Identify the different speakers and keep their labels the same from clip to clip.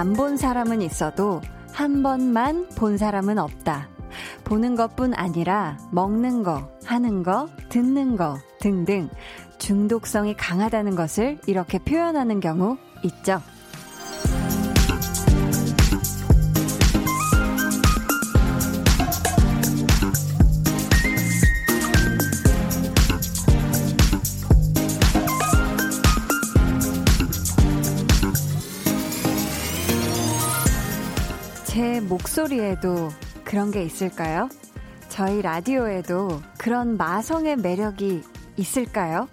Speaker 1: 안 본 사람은 있어도 한 번만 본 사람은 없다. 보는 것뿐 아니라 먹는 거, 하는 거, 듣는 거 등등 중독성이 강하다는 것을 이렇게 표현하는 경우 있죠. 목소리에도 그런 게 있을까요? 저희 라디오에도 그런 마성의 매력이 있을까요?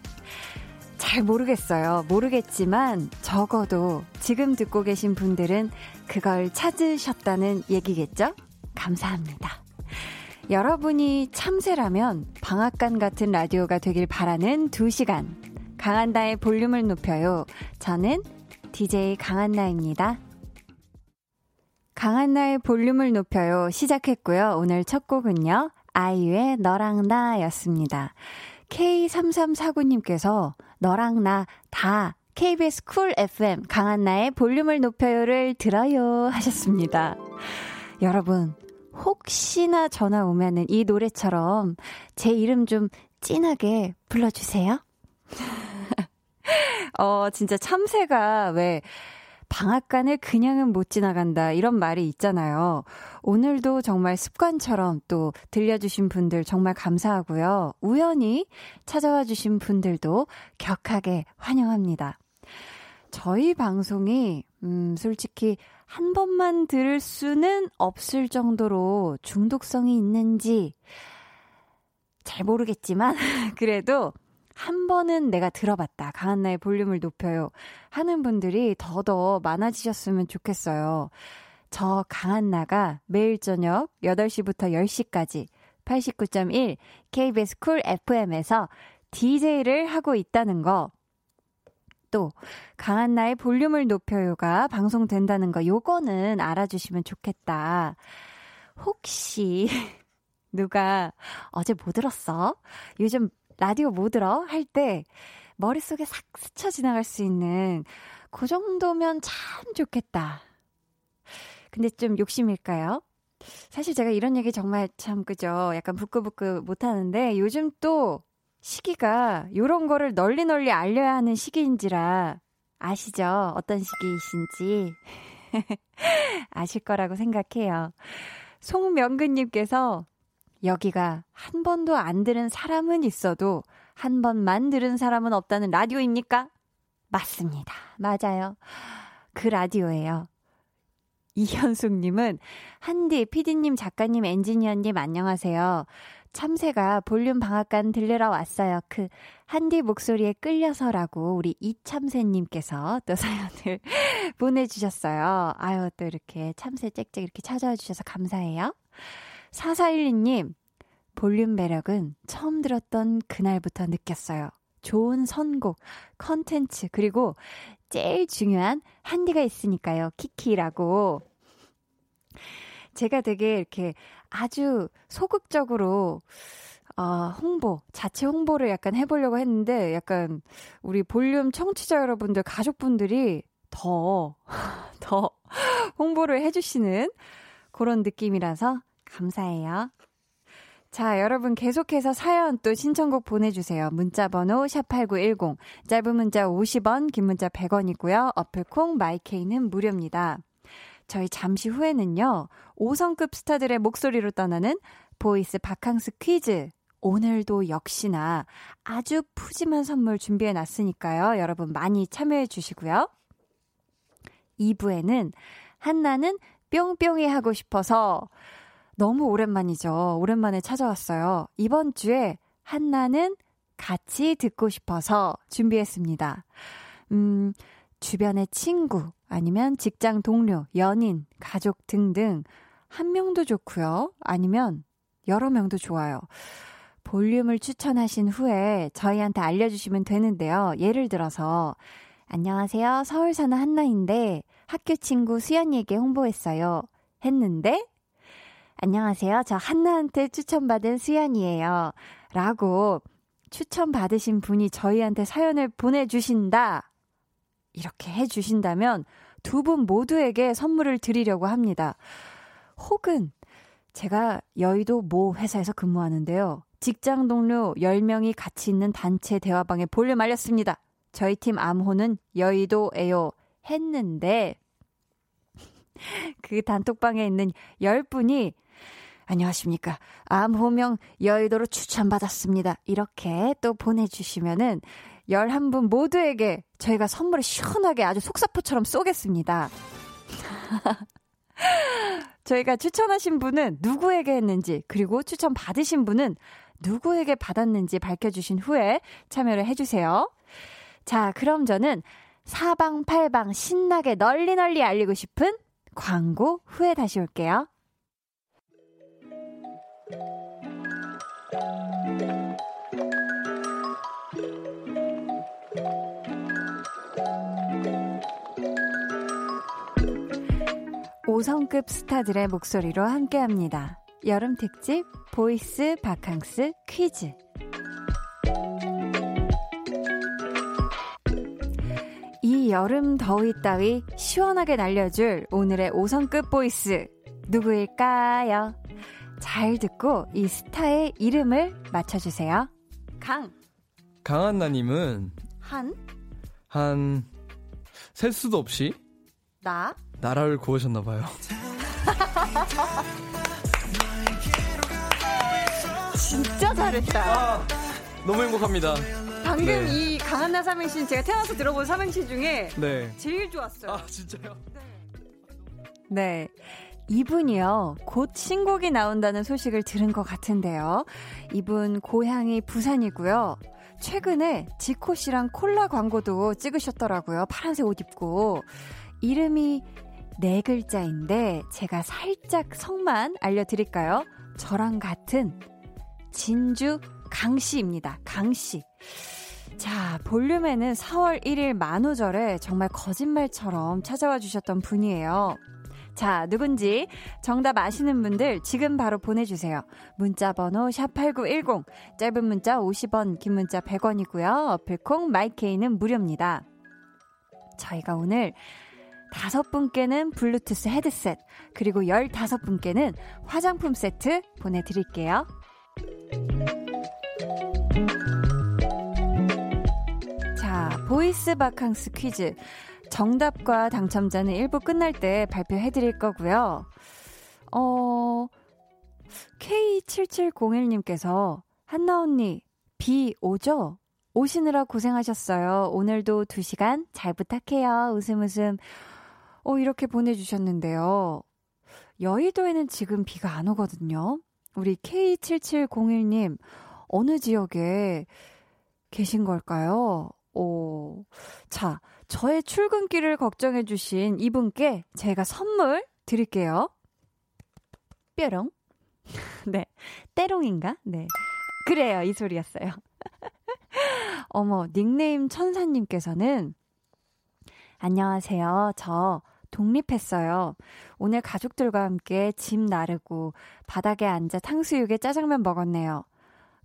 Speaker 1: 잘 모르겠어요. 모르겠지만 적어도 지금 듣고 계신 분들은 그걸 찾으셨다는 얘기겠죠? 감사합니다. 여러분이 참새라면 방앗간 같은 라디오가 되길 바라는 2시간. 강한나의 볼륨을 높여요. 저는 DJ 강한나입니다. 강한나의 볼륨을 높여요. 시작했고요. 오늘 첫 곡은요. 아이유의 너랑 나 였습니다. K3349님께서 너랑 나 다 KBS 쿨 FM 강한나의 볼륨을 높여요를 들어요 하셨습니다. 여러분, 혹시나 전화 오면은 이 노래처럼 제 이름 좀 진하게 불러주세요. 어, 진짜 참새가 왜 방앗간을 그냥은 못 지나간다. 이런 말이 있잖아요. 오늘도 정말 습관처럼 또 들려주신 분들 정말 감사하고요. 우연히 찾아와 주신 분들도 격하게 환영합니다. 저희 방송이, 음, 솔직히 한 번만 들을 수는 없을 정도로 중독성이 있는지 잘 모르겠지만, 그래도 한 번은 내가 들어봤다. 강한나의 볼륨을 높여요. 하는 분들이 더더 많아지셨으면 좋겠어요. 저 강한나가 매일 저녁 8시부터 10시까지 89.1 KBS 쿨 FM에서 DJ를 하고 있다는 거. 또 강한나의 볼륨을 높여요가 방송된다는 거 요거는 알아주시면 좋겠다. 혹시 누가 어제 뭐 들었어? 요즘 라디오 뭐 들어? 할 때 머릿속에 싹 스쳐 지나갈 수 있는 그 정도면 참 좋겠다. 근데 좀 욕심일까요? 사실 제가 이런 얘기 정말 참 그죠. 약간 부끄부끄 못하는데 요즘 또 시기가 요런 거를 널리 널리 알려야 하는 시기인지라 아시죠? 어떤 시기이신지 아실 거라고 생각해요. 송명근님께서 여기가 한 번도 안 들은 사람은 있어도 한 번만 들은 사람은 없다는 라디오입니까? 맞습니다. 맞아요. 그 라디오예요. 이현숙님은 한디, 피디님, 작가님, 엔지니어님 안녕하세요. 참새가 볼륨 방앗간 들려러 왔어요. 그 한디 목소리에 끌려서라고 우리 이참새님께서 또 사연을 보내주셨어요. 아유 또 이렇게 참새 짹짹 이렇게 찾아와 주셔서 감사해요. 4412님, 볼륨 매력은 처음 들었던 그날부터 느꼈어요. 좋은 선곡, 컨텐츠, 그리고 제일 중요한 한디가 있으니까요. 키키라고. 제가 되게 이렇게 아주 소극적으로 어, 홍보, 자체 홍보를 약간 해보려고 했는데, 약간 우리 볼륨 청취자 여러분들, 가족분들이 더, 더 홍보를 해주시는 그런 느낌이라서 감사해요. 자, 여러분 계속해서 사연 또 신청곡 보내주세요. 문자번호 샵8910, 짧은 문자 50원, 긴 문자 100원이고요. 어플콩, 마이케이는 무료입니다. 저희 잠시 후에는요, 5성급 스타들의 목소리로 떠나는 voice 바캉스 퀴즈. 오늘도 역시나 아주 푸짐한 선물 준비해 놨으니까요. 여러분 많이 참여해 주시고요. 2부에는 한나는 뿅뿅이 하고 싶어서 너무 오랜만이죠. 오랜만에 찾아왔어요. 이번 주에 한나는 같이 듣고 싶어서 준비했습니다. 음, 주변의 친구, 아니면 직장 동료, 연인, 가족 등등 한 명도 좋고요. 아니면 여러 명도 좋아요. 볼륨을 추천하신 후에 저희한테 알려주시면 되는데요. 예를 들어서, 안녕하세요. 서울 사는 한나인데 학교 친구 수연이에게 홍보했어요. 했는데, 안녕하세요. 저 한나한테 추천받은 수연이에요. 라고 추천받으신 분이 저희한테 사연을 보내주신다. 이렇게 해주신다면 두 분 모두에게 선물을 드리려고 합니다. 혹은 제가 여의도 모 회사에서 근무하는데요. 직장 동료 10명이 같이 있는 단체 대화방에 볼륨 알렸습니다. 저희 팀 암호는 여의도에요. 했는데, 그 단톡방에 있는 10분이 안녕하십니까. 암호명 여의도로 추천받았습니다. 이렇게 또 보내주시면은 11분 모두에게 저희가 선물을 시원하게 아주 속사포처럼 쏘겠습니다. 저희가 추천하신 분은 누구에게 했는지, 그리고 추천 받으신 분은 누구에게 받았는지 밝혀주신 후에 참여를 해주세요. 자, 그럼 저는 사방팔방 신나게 널리 널리 알리고 싶은 광고 후에 다시 올게요. 오성급 스타들의 목소리로 함께합니다. 여름 특집 voice 바캉스 퀴즈. 이 여름 더위 따위 시원하게 날려줄 오늘의 5성급 voice 누구일까요? 잘 듣고 이 스타의 이름을 맞춰주세요. 강.
Speaker 2: 강한나님은
Speaker 1: 한.
Speaker 2: 한, 셀 수도 없이
Speaker 1: 나.
Speaker 2: 나라를 구하셨나봐요.
Speaker 1: 진짜 잘했다.
Speaker 2: 아, 너무 행복합니다.
Speaker 1: 방금
Speaker 2: 네.
Speaker 1: 이 강한나 삼행시는 제가 태어나서 들어본 삼행시 중에
Speaker 2: 네.
Speaker 1: 제일 좋았어요.
Speaker 2: 아, 진짜요?
Speaker 1: 네. 이분이요, 곧 신곡이 나온다는 소식을 들은 것 같은데요. 이분 고향이 부산이고요. 최근에 지코 씨랑 콜라 광고도 찍으셨더라고요. 파란색 옷 입고. 이름이 네 글자인데, 제가 살짝 성만 알려드릴까요? 저랑 같은 진주 강씨입니다. 강씨. 자, 볼륨에는 4월 1일 만우절에 정말 거짓말처럼 찾아와 주셨던 분이에요. 자, 누군지 정답 아시는 분들 지금 바로 보내주세요. 문자 번호 샵8910, 짧은 문자 50원, 긴 문자 100원이고요. 어플콩 마이케이는 무료입니다. 저희가 오늘 다섯 분께는 블루투스 헤드셋, 그리고 열다섯 분께는 화장품 세트 보내드릴게요. 자, 보이스 바캉스 퀴즈. 정답과 당첨자는 1부 끝날 때 발표해 드릴 거고요. 어, K7701님께서 한나 언니, 비 오죠? 오시느라 고생하셨어요. 오늘도 2시간 잘 부탁해요. 웃음 웃음. 어, 이렇게 보내주셨는데요. 여의도에는 지금 비가 안 오거든요. 우리 K7701님, 어느 지역에 계신 걸까요? 오, 자, 저의 출근길을 걱정해 주신 이분께 제가 선물 드릴게요. 뾰롱. 네. 때롱인가? 네. 그래요. 이 소리였어요. 어머, 닉네임 천사님께서는 안녕하세요. 저 독립했어요. 오늘 가족들과 함께 짐 나르고 바닥에 앉아 탕수육에 짜장면 먹었네요.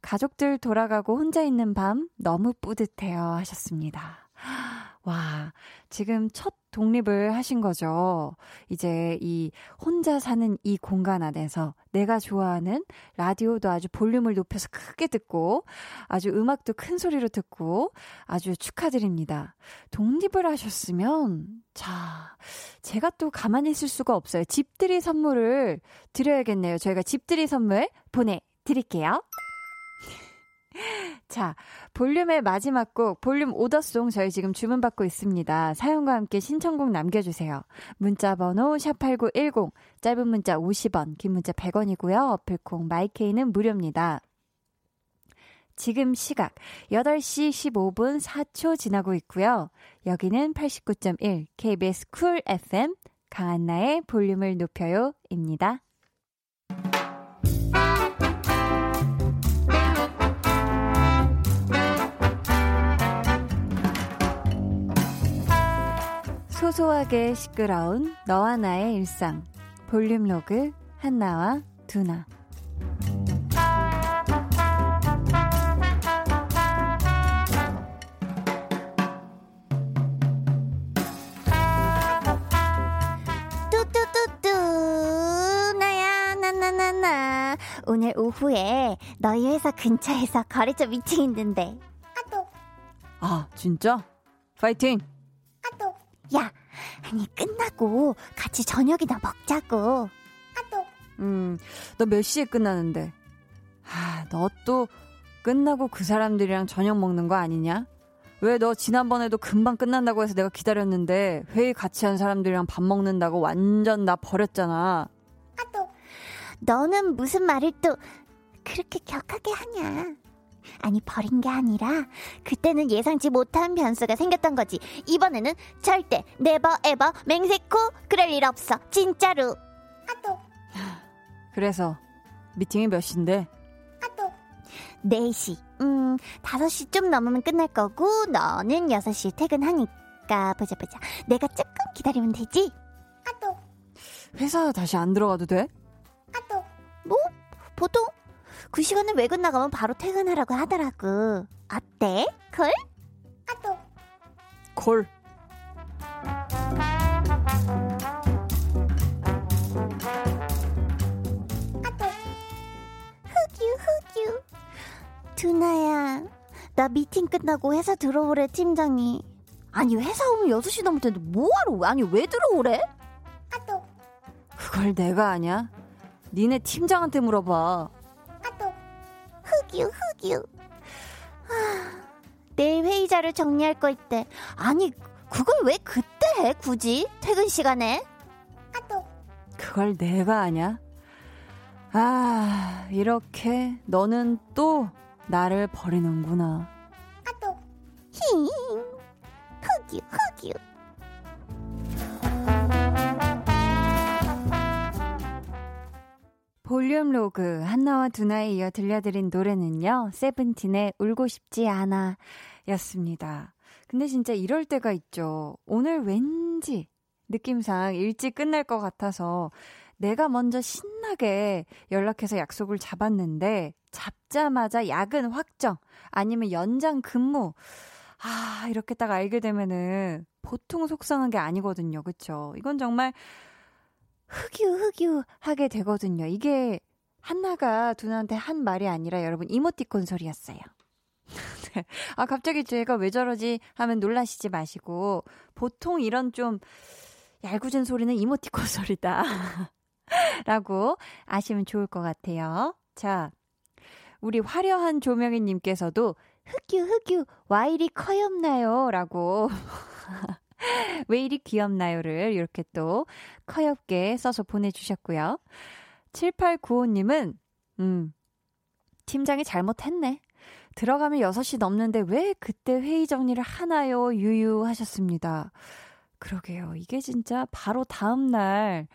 Speaker 1: 가족들 돌아가고 혼자 있는 밤 너무 뿌듯해요 하셨습니다. 와, 지금 첫 독립을 하신 거죠. 이제 이 혼자 사는 이 공간 안에서 내가 좋아하는 라디오도 아주 볼륨을 높여서 크게 듣고 아주 음악도 큰 소리로 듣고 아주 축하드립니다. 독립을 하셨으면 자, 제가 또 가만히 있을 수가 없어요. 집들이 선물을 드려야겠네요. 저희가 집들이 선물 보내 드릴게요. 자, 볼륨의 마지막 곡, 볼륨 오더송 저희 지금 주문받고 있습니다. 사연과 함께 신청곡 남겨주세요. 문자번호 샵8910, 짧은 문자 50원, 긴 문자 100원이고요. 어플콩, 마이케이는 무료입니다. 지금 시각 8시 15분 4초 지나고 있고요. 여기는 89.1 KBS 쿨 FM 강한나의 볼륨을 높여요입니다. 소소하게 시끄러운 너와 나의 일상. 볼륨 로그 한나와 두나. 뚜뚜뚜뚜 나야 나나나나.
Speaker 3: 오늘 오후에 너희 회사 근처에서 거래처 미팅 있는데.
Speaker 1: 아또 아 진짜? 파이팅.
Speaker 3: 아또. 야, 아니, 끝나고 같이 저녁이나 먹자고.
Speaker 1: 아또. 음, 너 몇 시에 끝나는데? 아, 너 또 끝나고 그 사람들이랑 저녁 먹는 거 아니냐? 왜 너 지난번에도 금방 끝난다고 해서 내가 기다렸는데 회의 같이 한 사람들이랑 밥 먹는다고 완전 나 버렸잖아.
Speaker 3: 아 또. 너는 무슨 말을 또 그렇게 격하게 하냐? 아니 버린 게 아니라 그때는 예상치 못한 변수가 생겼던 거지. 이번에는 절대 네버 에버 맹세코 그럴 일 없어. 진짜로. 아 또.
Speaker 1: 그래서 미팅이 몇 시인데?
Speaker 3: 4시. 음, 5시 좀 넘으면 끝날 거고, 너는 6시 퇴근하니까, 보자, 보자. 내가 조금 기다리면 되지?
Speaker 1: 아, 또. 회사 다시 안 들어가도 돼?
Speaker 3: 아, 또. 뭐, 보통, 그 시간에 외근 나가면 바로 퇴근하라고 하더라고. 어때? 콜? 아, 또.
Speaker 1: 콜.
Speaker 3: 두나야, 나 미팅 끝나고 회사 들어오래, 팀장이. 아니, 회사 오면 6시 넘을 텐데 뭐하러, 아니, 왜 들어오래?
Speaker 1: 아, 또. 그걸 내가 아냐? 니네 팀장한테 물어봐.
Speaker 3: 흑유, 흑유. 하, 내일 회의자를 정리할 거 있대. 아니, 그걸 왜 그때 해, 굳이? 퇴근 시간에?
Speaker 1: 아, 또. 그걸 내가 아냐? 아, 이렇게 너는 또 나를 버리는구나.
Speaker 3: 아또 힝 흑유 흑유
Speaker 1: 볼륨 로그 한나와 두나에 이어 들려드린 노래는요. 세븐틴의 울고 싶지 않아 였습니다. 근데 진짜 이럴 때가 있죠. 오늘 왠지 느낌상 일찍 끝날 것 같아서 내가 먼저 신나게 연락해서 약속을 잡았는데 잡자마자 야근 확정 아니면 연장 근무 아 이렇게 딱 알게 되면은 보통 속상한 게 아니거든요 그쵸 이건 정말 흑유 흑유 하게 되거든요 이게 한나가 두나한테 한 말이 아니라 여러분 이모티콘 소리였어요 네. 아 갑자기 제가 왜 저러지 하면 놀라시지 마시고 보통 이런 좀 얄궂은 소리는 이모티콘 소리다 라고 아시면 좋을 것 같아요. 자, 우리 화려한 조명희님께서도 흑유, 흑유, 와 이리 커엽나요? 라고. 왜 이리 귀엽나요를 이렇게 또 커엽게 써서 보내주셨고요. 7895님은, 음, 팀장이 잘못했네. 들어가면 6시 넘는데 왜 그때 회의 정리를 하나요? 유유 하셨습니다. 그러게요. 이게 진짜 바로 다음날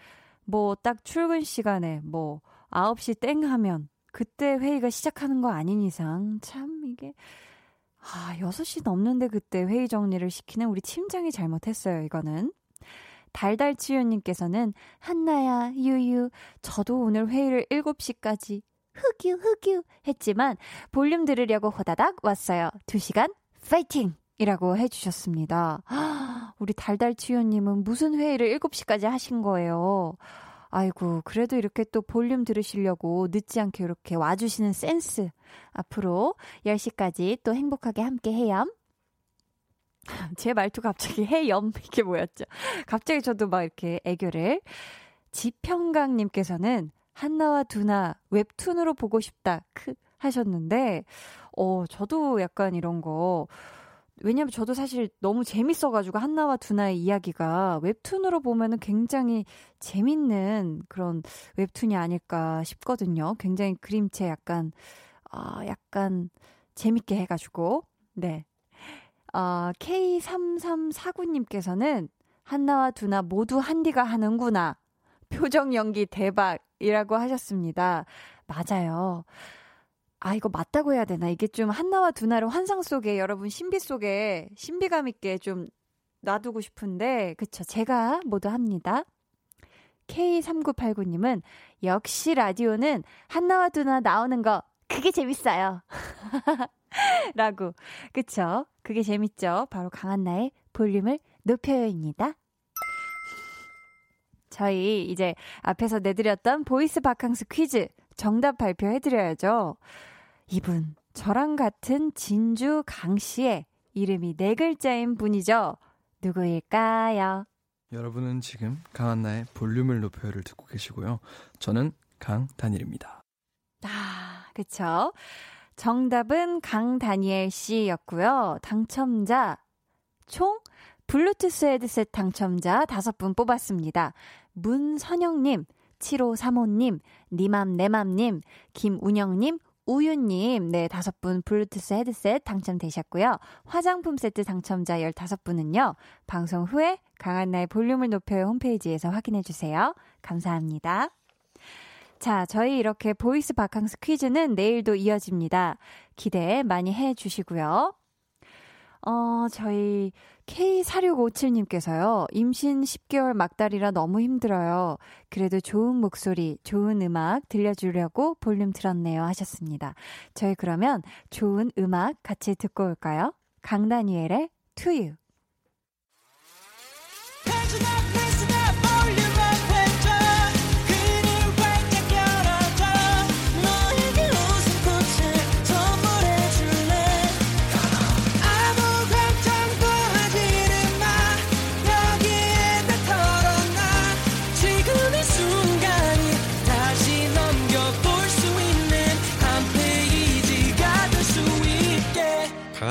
Speaker 1: 뭐 딱 출근 시간에 뭐 9시 땡 하면 그때 회의가 시작하는 거 아닌 이상 참 이게 아, 6시 넘는데 그때 회의 정리를 시키는 우리 팀장이 잘못했어요, 이거는. 달달치유님께서는, 한나야, 유유, 저도 오늘 회의를 7시까지 흑유, 흑유 했지만, 볼륨 들으려고 호다닥 왔어요. 2시간, 파이팅! 이라고 해주셨습니다. 우리 달달치유님은 무슨 회의를 7시까지 하신 거예요? 아이고, 그래도 이렇게 또 볼륨 들으시려고 늦지 않게 이렇게 와주시는 센스. 앞으로 10시까지 또 행복하게 함께 해요. 제 말투 갑자기 해염 이게 뭐였죠? 갑자기 저도 막 이렇게 애교를 지평강님께서는 한나와 두나 웹툰으로 보고 싶다 크 하셨는데 어 저도 약간 이런 거 왜냐면 저도 사실 너무 재밌어가지고 한나와 두나의 이야기가 웹툰으로 보면은 굉장히 재밌는 그런 웹툰이 아닐까 싶거든요. 굉장히 그림체 약간, 아, 어, 약간 재밌게 해가지고. 네. 어, K3349님께서는 한나와 두나 모두 한디가 하는구나. 표정 연기 대박이라고 하셨습니다. 맞아요. 아, 이거 맞다고 해야 되나? 이게 좀 한나와 두나를 환상 속에 여러분 신비 속에 신비감 있게 좀 놔두고 싶은데, 그쵸. 제가 모두 합니다. K3989님은 역시 라디오는 한나와 두나 나오는 거, 그게 재밌어요. 라고. 그쵸. 그게 재밌죠. 바로 강한나의 볼륨을 높여요입니다. 저희 이제 앞에서 내드렸던 보이스 바캉스 퀴즈 정답 발표해드려야죠. 이분, 저랑 같은 진주 강 씨의 이름이 네 글자인 분이죠. 누구일까요?
Speaker 2: 여러분은 지금 강한나의 볼륨을 높여요를 듣고 계시고요. 저는 강다니엘입니다.
Speaker 1: 아, 그쵸. 정답은 강다니엘 씨였고요. 당첨자 총 블루투스 헤드셋 당첨자 다섯 분 뽑았습니다. 문선영님, 7535님, 니맘내맘님, 김운영님, 우유님, 네, 다섯 분 블루투스 헤드셋 당첨되셨고요. 화장품 세트 당첨자 15분은요, 방송 후에 강한나의 볼륨을 높여요 홈페이지에서 확인해주세요. 감사합니다. 자, 저희 이렇게 보이스 바캉스 퀴즈는 내일도 이어집니다. 기대 많이 해 주시고요. 어, 저희 K4657님께서요, 임신 10개월 막달이라 너무 힘들어요. 그래도 좋은 목소리, 좋은 음악 들려주려고 볼륨 틀었네요. 하셨습니다. 저희 그러면 좋은 음악 같이 듣고 올까요? 강다니엘의 To You.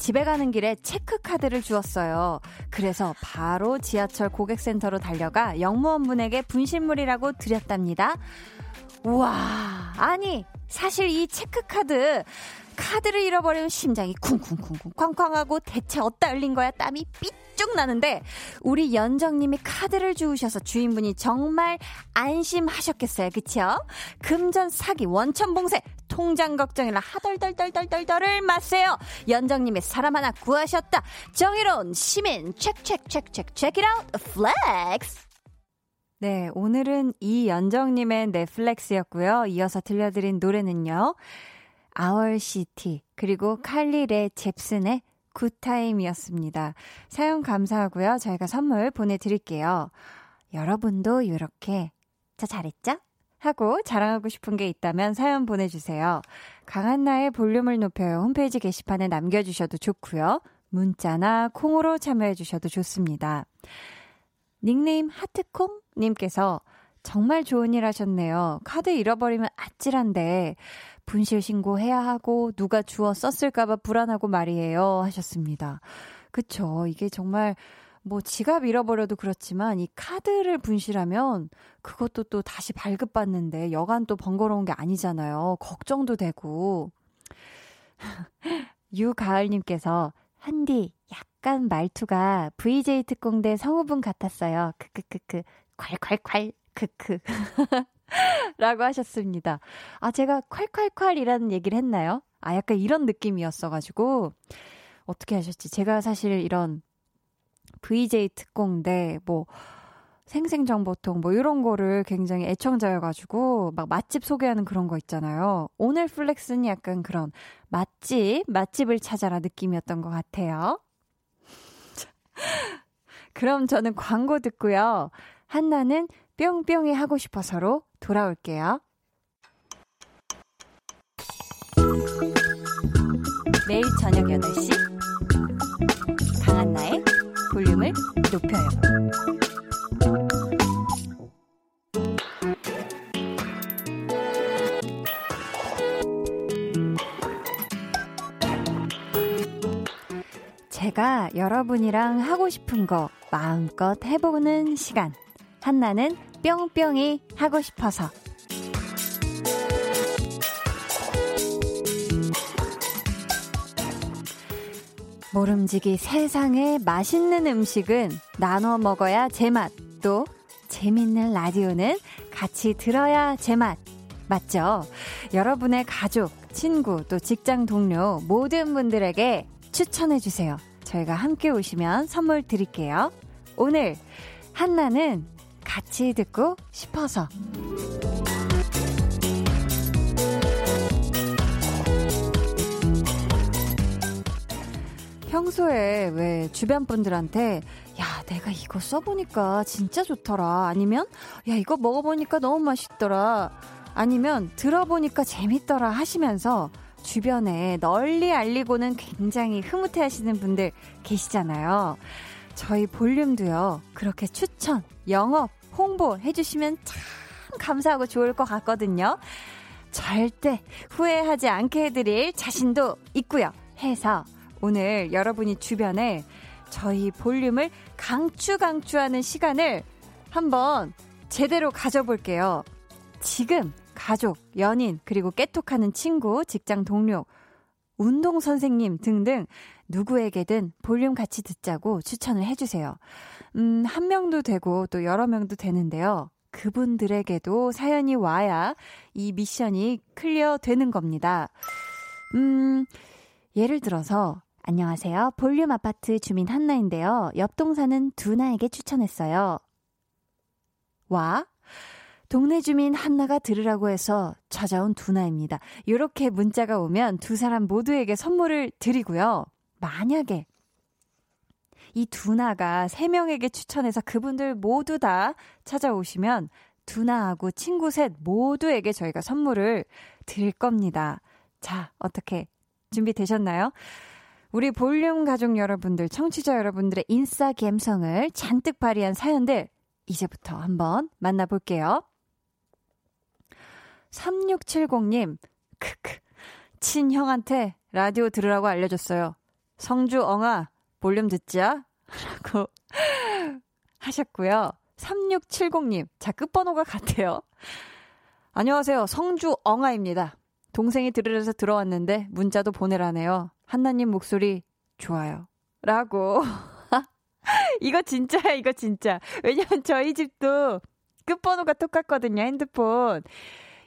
Speaker 1: 집에 가는 길에 체크카드를 주었어요. 그래서 바로 지하철 고객센터로 달려가 영무원분에게 분실물이라고 드렸답니다. 우와, 아니, 사실 이 체크카드, 카드를 잃어버리면 심장이 쿵쿵쿵쿵 쾅쾅하고 대체 어디다 흘린 거야 땀이 삐쭉 나는데 우리 연정님이 카드를 주우셔서 주인분이 정말 안심하셨겠어요 그쵸? 금전 사기 원천 봉쇄 통장 걱정이라 하덜덜덜덜덜덜을 마세요 연정님이 사람 하나 구하셨다 정의로운 시민 체크체크체크체크 체크이라웃 플렉스 네, 오늘은 이연정님의 flex였고요. 이어서 들려드린 노래는요. Owl City, 그리고 칼릴의 잽슨의 굿타임이었습니다. 사연 감사하고요. 저희가 선물 보내드릴게요. 여러분도 이렇게, 저 잘했죠? 하고 자랑하고 싶은 게 있다면 사연 보내주세요. 강한나의 볼륨을 높여요. 홈페이지 게시판에 남겨주셔도 좋고요. 문자나 콩으로 참여해주셔도 좋습니다. 닉네임 하트콩님께서 정말 좋은 일 하셨네요. 카드 잃어버리면 아찔한데 분실 신고해야 하고 누가 주워 썼을까봐 불안하고 말이에요. 하셨습니다. 그쵸. 이게 정말 뭐 지갑 잃어버려도 그렇지만 이 카드를 분실하면 그것도 또 다시 발급받는데 여간 또 번거로운 게 아니잖아요. 걱정도 되고. 유가을님께서 한디 약간 말투가 VJ 특공대 성우분 같았어요. 크크크크 콸콸콸 크크 라고 하셨습니다. 아, 제가 콸콸콸이라는 얘기를 했나요? 아, 약간 이런 느낌이었어가지고, 어떻게 하셨지? 제가 사실 이런 VJ 특공대, 뭐, 생생정보통, 뭐, 이런 거를 굉장히 애청자여가지고, 막 맛집 소개하는 그런 거 있잖아요. 오늘 플렉스는 약간 그런 맛집, 맛집을 찾아라 느낌이었던 것 같아요. 그럼 저는 광고 듣고요. 한나는 뿅뿅이 하고 싶어서로 돌아올게요. 매일 저녁 8시 강한나의 볼륨을 높여요. 제가 여러분이랑 하고 싶은 거 마음껏 해보는 시간. 한나는 뿅뿅이 하고 싶어서. 모름지기 세상에 맛있는 음식은 나눠 먹어야 제맛, 또 재밌는 라디오는 같이 들어야 제맛. 맞죠? 여러분의 가족, 친구, 또 직장 동료 모든 분들에게 추천해주세요. 저희가 함께 오시면 선물 드릴게요. 오늘 한나는 같이 듣고 싶어서. 평소에 왜 주변 분들한테 야, 내가 이거 써보니까 진짜 좋더라. 아니면 야, 이거 먹어보니까 너무 맛있더라. 아니면 들어보니까 재밌더라 하시면서 주변에 널리 알리고는 굉장히 흐뭇해 하시는 분들 계시잖아요. 저희 볼륨도요, 그렇게 추천, 영업, 홍보 해 주시면 참 감사하고 좋을 것 같거든요. 절대 후회하지 않게 해드릴 자신도 있고요. 해서 오늘 여러분이 주변에 저희 볼륨을 강추강추하는 시간을 한번 제대로 가져볼게요. 지금 가족, 연인, 그리고 깨톡하는 친구, 직장 동료, 운동 선생님 등등 누구에게든 볼륨 같이 듣자고 추천을 해주세요. 음, 한 명도 되고 또 여러 명도 되는데요. 그분들에게도 사연이 와야 이 미션이 clear 되는 겁니다. 음, 예를 들어서, 안녕하세요. 볼륨 아파트 주민 한나인데요. 옆 동 사는 두나에게 추천했어요. 와, 동네 주민 한나가 들으라고 해서 찾아온 두나입니다. 이렇게 문자가 오면 두 사람 모두에게 선물을 드리고요. 만약에 이 두나가 세 명에게 추천해서 그분들 모두 다 찾아오시면 두나하고 친구 셋 모두에게 저희가 선물을 드릴 겁니다. 자, 어떻게 준비되셨나요? 우리 볼륨 가족 여러분들, 청취자 여러분들의 인싸 감성을 잔뜩 발휘한 사연들 이제부터 한번 만나볼게요. 3670님, 크크. 친형한테 라디오 들으라고 알려줬어요. 성주 엉아, 볼륨 듣자. 라고 하셨고요. 3670님, 자, 끝번호가 같아요. 안녕하세요. 성주 엉아입니다. 동생이 들으려서 들어왔는데 문자도 보내라네요. 한나님 목소리 좋아요. 라고. 이거 진짜야, 이거 진짜. 왜냐면 저희 집도 끝번호가 똑같거든요, 핸드폰.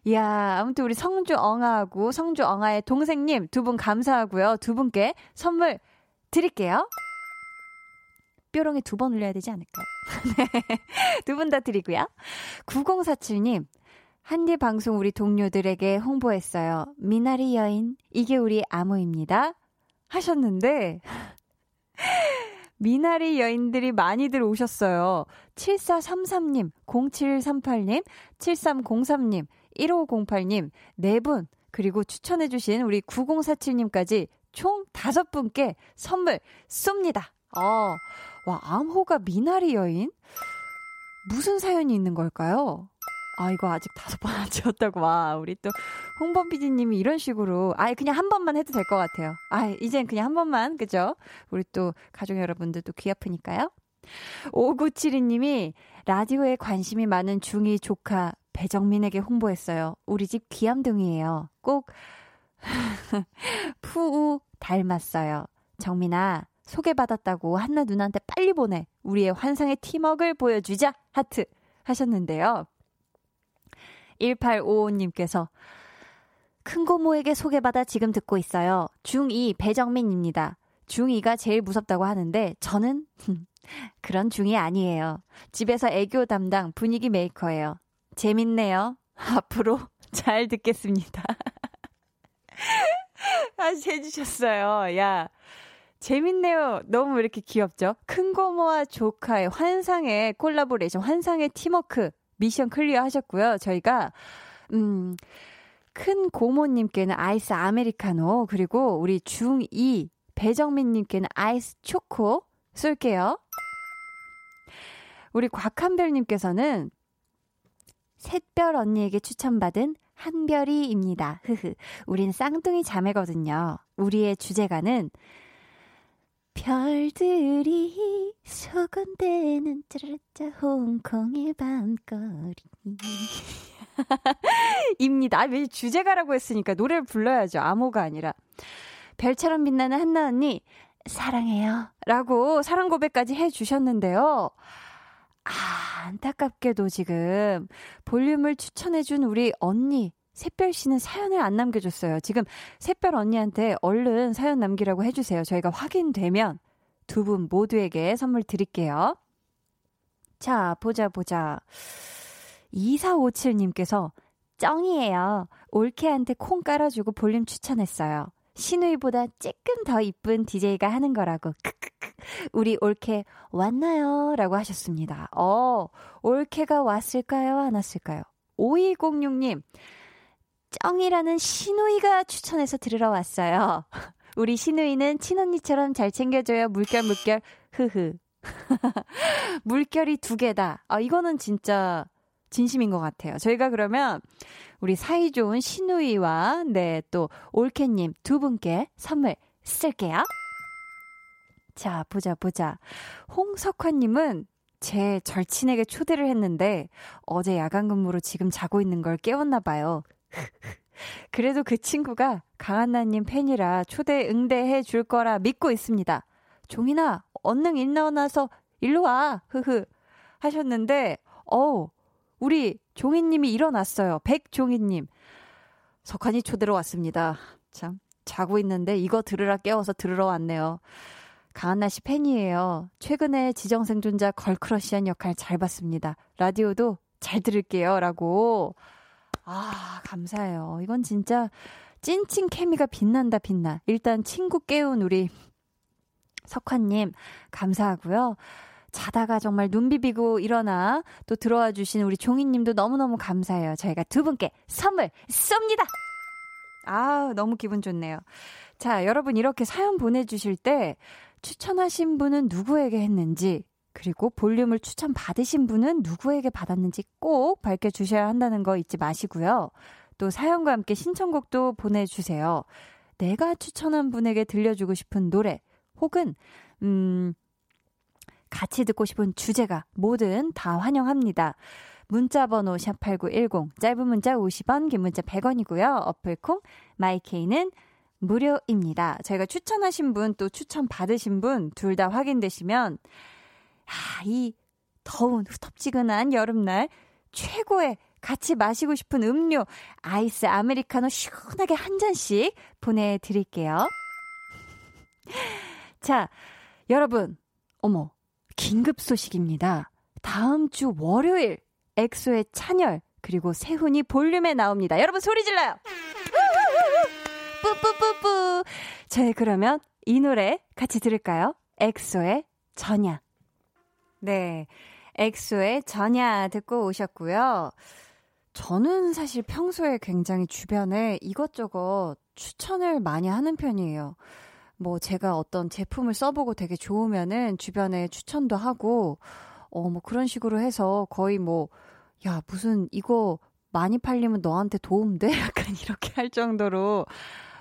Speaker 1: 이야, 아무튼 우리 성주 엉아하고 성주 엉아의 동생님 두 분 감사하고요. 두 분께 선물 드릴게요. 뾰롱에 두 번 올려야 되지 않을까요? 네. 두 분 다 드리고요. 9047님, 한디 방송 우리 동료들에게 홍보했어요. 미나리 여인, 이게 우리 암호입니다. 하셨는데, 미나리 여인들이 많이들 오셨어요. 7433님, 0738님, 7303님, 1508님, 네 분, 그리고 추천해주신 우리 9047님까지 총 다섯 분께 선물 쏩니다. 어, 와, 암호가 미나리 여인? 무슨 사연이 있는 걸까요? 아, 이거 아직 다섯 번안 지웠다고. 와, 우리 또 홍범 PD님이 이런 식으로, 아예 그냥 한 번만 해도 될 것 같아요. 아, 이젠 그냥 한 번만, 그죠? 우리 또 가족 여러분들도 귀 아프니까요. 5972님이 라디오에 관심이 많은 중이 조카 배정민에게 홍보했어요. 우리 집 귀염둥이에요. 꼭 푸우 닮았어요. 정민아, 소개받았다고 한나 누나한테 빨리 보내. 우리의 환상의 팀웍을 보여주자. 하트 하셨는데요. 1855님께서 큰 고모에게 소개받아 지금 듣고 있어요. 중2 배정민입니다. 중2가 제일 무섭다고 하는데 저는 그런 중이 아니에요. 집에서 애교 담당 분위기 메이커예요. 재밌네요. 앞으로 잘 듣겠습니다. 다시 해주셨어요. 야. 재밌네요. 너무 이렇게 귀엽죠? 큰 고모와 조카의 환상의 콜라보레이션, 환상의 팀워크 미션 clear 하셨고요. 저희가, 음, 큰 고모님께는 아이스 아메리카노, 그리고 우리 중2 배정민님께는 아이스 초코 쏠게요. 우리 곽한별님께서는 샛별 언니에게 추천받은 한별이입니다. 흐흐. 우린 쌍둥이 자매거든요. 우리의 주제가는 별들이 소곤대는 짜라짜 홍콩의 밤거리. 입니다. 아, 왜 주제가라고 했으니까 노래를 불러야죠. 암호가 아니라. 별처럼 빛나는 한나 언니, 사랑해요. 라고 사랑 고백까지 해 주셨는데요. 아, 안타깝게도 지금 볼륨을 추천해준 우리 언니 샛별 씨는 사연을 안 남겨줬어요. 지금 샛별 언니한테 얼른 사연 남기라고 해주세요. 저희가 확인되면 두 분 모두에게 선물 드릴게요. 자, 보자, 보자. 2457님께서 쩡이에요. 올케한테 콩 깔아주고 볼륨 추천했어요. 신우이보다 조금 더 이쁜 DJ가 하는 거라고. 우리 올케 왔나요? 라고 하셨습니다. 어, 올케가 왔을까요? 안 왔을까요? 5206님, 쩡이라는 신우이가 추천해서 들으러 왔어요. 우리 신우이는 친언니처럼 잘 챙겨줘요. 물결, 물결. 흐흐. 물결이 두 개다. 아, 이거는 진짜 진심인 것 같아요. 저희가 그러면 우리 사이좋은 신우이와 네, 또 올케님 두 분께 선물 쓸게요. 자, 보자, 보자. 홍석환님은 제 절친에게 초대를 했는데 어제 야간 근무로 지금 자고 있는 걸 깨웠나 봐요. 그래도 그 친구가 강한나님 팬이라 초대 응대해 줄 거라 믿고 있습니다. 종이나 언능 일어나서 일로 와. 흐흐. 하셨는데, 어우, 우리 종이님이 일어났어요. 백종이님. 석환이 초대로 왔습니다. 참, 자고 있는데 이거 들으라 깨워서 들으러 왔네요. 강한나 씨 팬이에요. 최근에 지정생존자 걸크러시한 역할 잘 봤습니다. 라디오도 잘 들을게요. 라고. 아, 감사해요. 이건 진짜 찐친 케미가 빛난다, 빛나. 일단 친구 깨운 우리 석환님, 감사하고요. 자다가 정말 눈 비비고 일어나 또 들어와 주신 우리 종이님도 너무너무 감사해요. 저희가 두 분께 선물 쏩니다! 아 너무 기분 좋네요. 자, 여러분 이렇게 사연 보내주실 때 추천하신 분은 누구에게 했는지, 그리고 볼륨을 추천 받으신 분은 누구에게 받았는지 꼭 밝혀주셔야 한다는 거 잊지 마시고요. 또 사연과 함께 신청곡도 보내주세요. 내가 추천한 분에게 들려주고 싶은 노래, 혹은, 음, 같이 듣고 싶은 주제가 뭐든 다 환영합니다. 문자 번호 샵8910 짧은 문자 50원 긴 문자 100원이고요. 어플콩 마이케이는 무료입니다. 저희가 추천하신 분 또 추천 받으신 분 둘 다 확인되시면 아, 이 더운 후텁지근한 여름날 최고의 같이 마시고 싶은 음료 아이스 아메리카노 시원하게 한 잔씩 보내드릴게요. 자, 여러분, 어머, 긴급 소식입니다. 다음 주 월요일 엑소의 찬열 그리고 세훈이 볼륨에 나옵니다. 여러분 소리 질러요. 뿌뿌뿌뿌. 저희 그러면 이 노래 같이 들을까요? 엑소의 전야. 네. 엑소의 전야 듣고 오셨고요. 저는 사실 평소에 굉장히 주변에 이것저것 추천을 많이 하는 편이에요. 뭐 제가 어떤 제품을 써보고 되게 좋으면은 주변에 추천도 하고, 어, 뭐 그런 식으로 해서 거의 뭐, 야, 무슨 이거 많이 팔리면 너한테 도움 돼? 약간 이렇게 할 정도로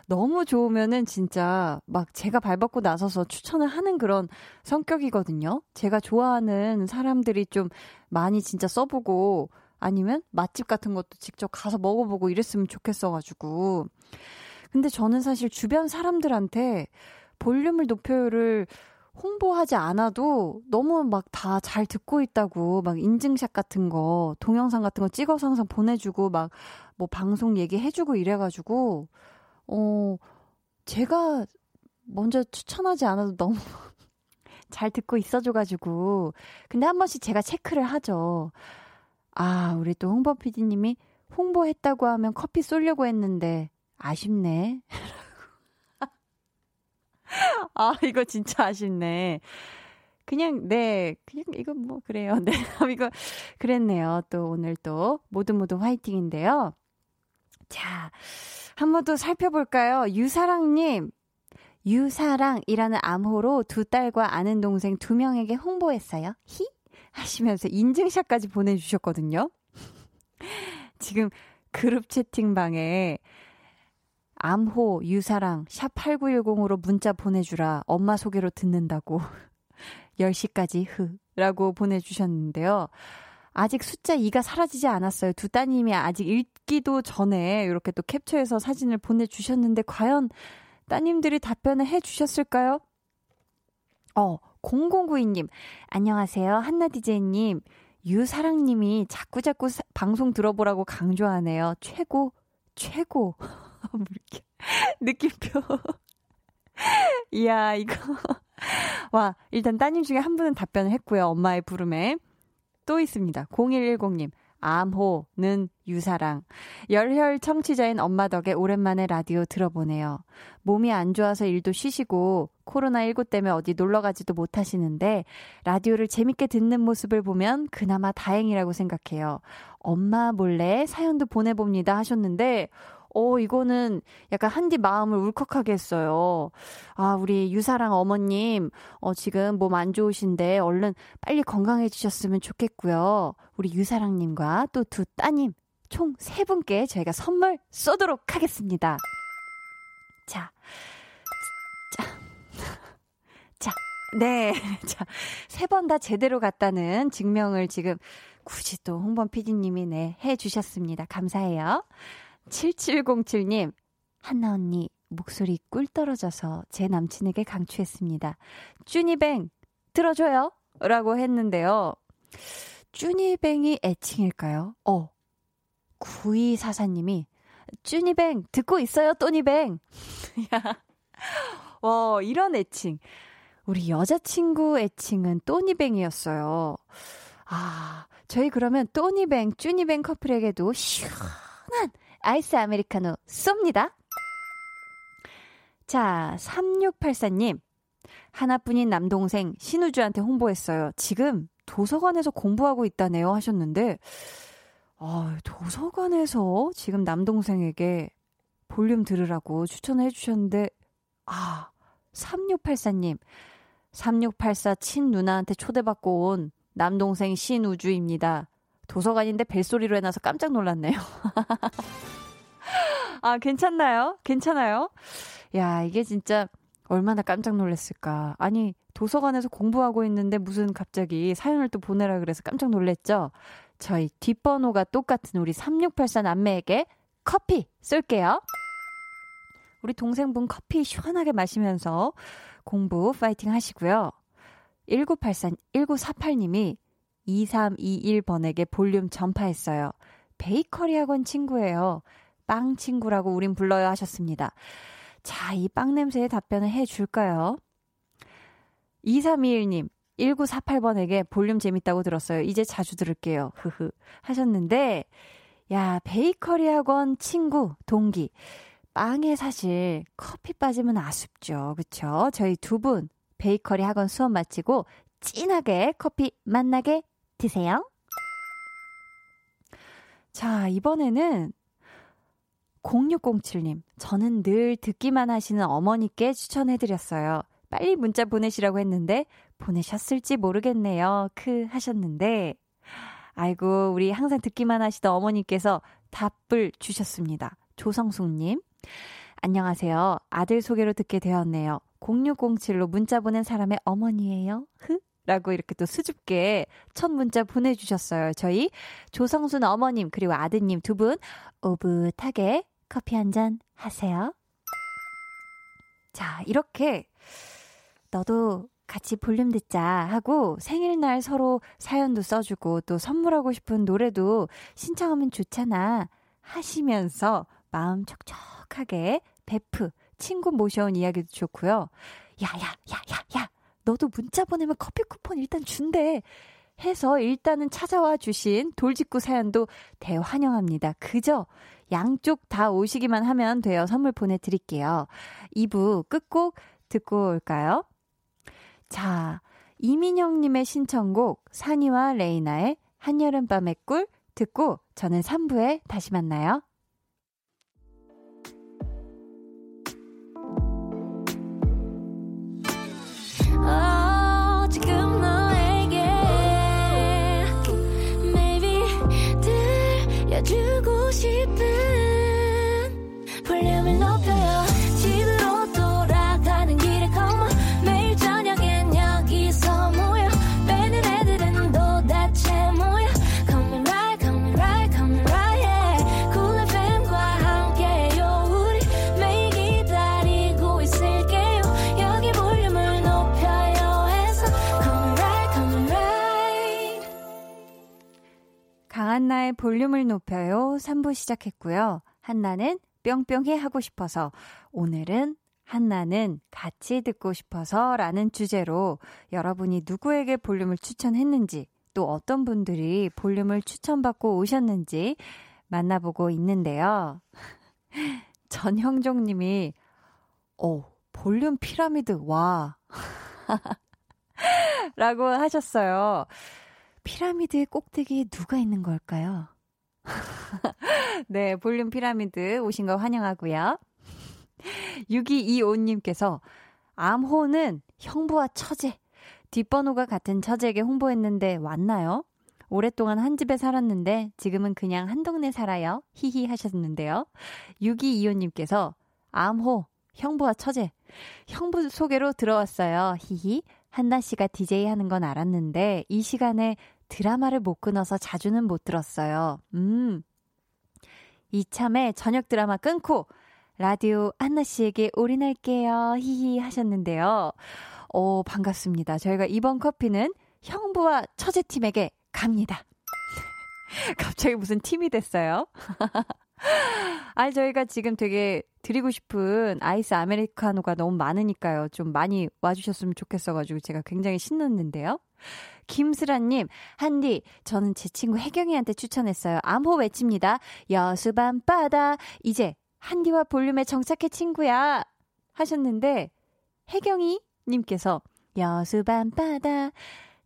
Speaker 1: 너무 좋으면은 진짜 막 제가 발벗고 나서서 추천을 하는 그런 성격이거든요. 제가 좋아하는 사람들이 좀 많이 진짜 써보고 아니면 맛집 같은 것도 직접 가서 먹어보고 이랬으면 좋겠어가지고. 근데 저는 사실 주변 사람들한테 볼륨을 높여요를 홍보하지 않아도 너무 막 다 잘 듣고 있다고 막 인증샷 같은 거, 동영상 같은 거 찍어서 항상 보내주고 막 뭐 방송 얘기해주고 이래가지고, 어, 제가 먼저 추천하지 않아도 너무 잘 듣고 있어줘가지고. 근데 한 번씩 제가 체크를 하죠. 아, 우리 또 홍보 PD님이 홍보했다고 하면 커피 쏠려고 했는데, 아쉽네. 아, 이거 진짜 아쉽네. 그냥, 네, 그냥 이거 뭐, 그래요. 네, 이거, 그랬네요. 또 오늘 또, 모두 모두 화이팅인데요. 자, 한번더 살펴볼까요? 유사랑님. 유사랑이라는 암호로 두 딸과 아는 동생 두 명에게 홍보했어요. 히? 하시면서 인증샷까지 보내주셨거든요. 지금 그룹 채팅방에 암호, 유사랑, 샵 8910으로 문자 보내주라. 엄마 소개로 듣는다고. 10시까지 흐. 라고 보내주셨는데요. 아직 숫자 2가 사라지지 않았어요. 두 따님이 아직 읽기도 전에 이렇게 또 캡처해서 사진을 보내주셨는데, 과연 따님들이 답변을 해주셨을까요? 어, 0092님. 안녕하세요. 한나디제이님. 유사랑님이 자꾸자꾸 사, 방송 들어보라고 강조하네요. 최고 최고. 뭐. 느낌표. 이야, 이거. 와, 일단 따님 중에 한 분은 답변을 했고요. 엄마의 부름에. 또 있습니다. 0110님. 암호는 유사랑. 열혈 청취자인 엄마 덕에 오랜만에 라디오 들어보네요. 몸이 안 좋아서 일도 쉬시고 코로나19 때문에 어디 놀러 가지도 못하시는데 라디오를 재밌게 듣는 모습을 보면 그나마 다행이라고 생각해요. 엄마 몰래 사연도 보내봅니다 하셨는데 어, 이거는 약간 한디 마음을 울컥하게 했어요. 아, 우리 유사랑 어머님, 어, 지금 몸 안 좋으신데 얼른 빨리 건강해지셨으면 좋겠고요. 우리 유사랑님과 또 두 따님, 총 세 분께 저희가 선물 쏘도록 하겠습니다. 자, 자, 자, 네. 자, 세 번 다 제대로 갔다는 증명을 지금 굳이 또 홍범 PD님이 네, 해 주셨습니다. 감사해요. 7707님, 한나 언니, 목소리 꿀 떨어져서 제 남친에게 강추했습니다. 쭈니뱅, 들어줘요! 라고 했는데요. 쭈니뱅이 애칭일까요? 어. 9244님이, 쭈니뱅, 듣고 있어요, 또니뱅! 야. 와, 이런 애칭. 우리 여자친구 애칭은 또니뱅이었어요. 아, 저희 그러면 또니뱅, 쭈니뱅 커플에게도 시원한 아이스 아메리카노 쏩니다. 자, 3684님. 하나뿐인 남동생 신우주한테 홍보했어요. 지금 도서관에서 공부하고 있다네요 하셨는데, 아, 도서관에서 지금 남동생에게 볼륨 들으라고 추천해 주셨는데, 아, 3684님. 3684 친 누나한테 초대받고 온 남동생 신우주입니다. 도서관인데 벨소리로 해놔서 깜짝 놀랐네요. 아, 괜찮나요? 괜찮아요? 야, 이게 진짜 얼마나 깜짝 놀랐을까. 아니, 도서관에서 공부하고 있는데 무슨 갑자기 사연을 또 보내라 그래서 깜짝 놀랐죠? 저희 뒷번호가 똑같은 우리 3684 남매에게 커피 쏠게요. 우리 동생분 커피 시원하게 마시면서 공부 파이팅 하시고요. 1984, 1948님이 2321번에게 볼륨 전파했어요. 베이커리 학원 친구예요. 빵 친구라고 우린 불러요 하셨습니다. 자, 이 빵 냄새에 답변을 해 줄까요? 2321님, 1948번에게 볼륨 재밌다고 들었어요. 이제 자주 들을게요. 흐흐. 하셨는데, 야, 베이커리 학원 친구, 동기. 빵에 사실 커피 빠지면 아쉽죠. 그쵸? 저희 두 분 베이커리 학원 수업 마치고 진하게 커피 만나게 드세요. 자, 이번에는 0607님, 저는 늘 듣기만 하시는 어머니께 추천해드렸어요. 빨리 문자 보내시라고 했는데, 보내셨을지 모르겠네요. 크 하셨는데, 아이고, 우리 항상 듣기만 하시던 어머니께서 답을 주셨습니다. 조성숙님, 안녕하세요. 아들 소개로 듣게 되었네요. 0607로 문자 보낸 사람의 어머니예요. 흐? 라고 이렇게 또 수줍게 첫 문자 보내주셨어요. 저희 조성순 어머님 그리고 아드님 두 분 오붓하게 커피 한 잔 하세요. 자, 이렇게 너도 같이 볼륨 듣자 하고 생일날 서로 사연도 써주고 또 선물하고 싶은 노래도 신청하면 좋잖아 하시면서 마음 촉촉하게 베프 친구 모셔온 이야기도 좋고요. 야, 야, 야, 야, 야. 너도 문자 보내면 커피 쿠폰 일단 준대. 해서 일단은 찾아와 주신 돌직구 사연도 대환영합니다. 그저 양쪽 다 오시기만 하면 돼요. 선물 보내드릴게요. 2부 끝곡 듣고 올까요? 자, 이민영님의 신청곡 산이와 레이나의 한여름밤의 꿀 듣고 저는 3부에 다시 만나요. 강한나의 볼륨을 높여요. 3부 시작했고요. 한나는 뿅뿅해 하고 싶어서 오늘은 한나는 같이 듣고 싶어서 라는 주제로 여러분이 누구에게 볼륨을 추천했는지 또 어떤 분들이 볼륨을 추천받고 오셨는지 만나보고 있는데요. 전형종 님이, 오, 볼륨 피라미드, 와. 라고 하셨어요. 피라미드의 꼭대기에 누가 있는 걸까요? 네, 볼륨 피라미드 오신 거 환영하고요. 6225님께서 암호는 형부와 처제, 뒷번호가 같은 처제에게 홍보했는데 왔나요? 오랫동안 한 집에 살았는데 지금은 그냥 한 동네 살아요. 히히 하셨는데요. 6225님께서 암호, 형부와 처제, 형부 소개로 들어왔어요. 히히. 한나 씨가 DJ 하는 건 알았는데 이 시간에 드라마를 못 끊어서 자주는 못 들었어요. 음. 이참에 저녁 드라마 끊고 라디오 한나 씨에게 올인할게요. 히히 하셨는데요. 오, 반갑습니다. 저희가 이번 커피는 형부와 처제팀에게 갑니다. 갑자기 무슨 팀이 됐어요? 아, 저희가 지금 되게 드리고 싶은 아이스 아메리카노가 너무 많으니까요. 좀 많이 와주셨으면 좋겠어가지고 제가 굉장히 신났는데요. 김슬아님, 한디, 저는 제 친구 혜경이한테 추천했어요. 암호 외칩니다. 여수밤바다. 이제 한디와 볼륨에 정착해 친구야. 하셨는데, 혜경이 님께서 여수밤바다.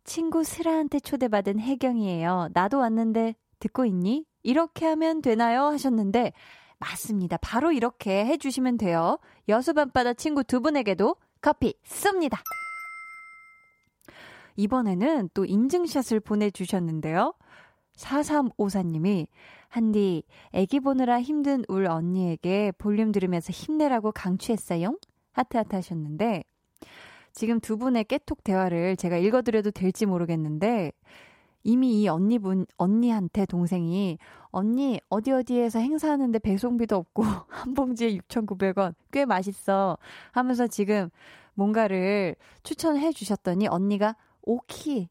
Speaker 1: 친구 슬아한테 초대받은 혜경이에요. 나도 왔는데 듣고 있니? 이렇게 하면 되나요? 하셨는데, 맞습니다. 바로 이렇게 해주시면 돼요. 여수밤바다 친구 두 분에게도 커피 쏩니다. 이번에는 또 인증샷을 보내주셨는데요. 4354님이, 한디, 애기 보느라 힘든 울 언니에게 볼륨 들으면서 힘내라고 강추했어요? 하트하트 하셨는데, 지금 두 분의 깨톡 대화를 제가 읽어드려도 될지 모르겠는데, 이미 이 언니분, 언니한테 동생이, 언니, 어디 어디에서 행사하는데 배송비도 없고, 한 봉지에 6,900원, 꽤 맛있어. 하면서 지금 뭔가를 추천해 주셨더니, 언니가, 오키.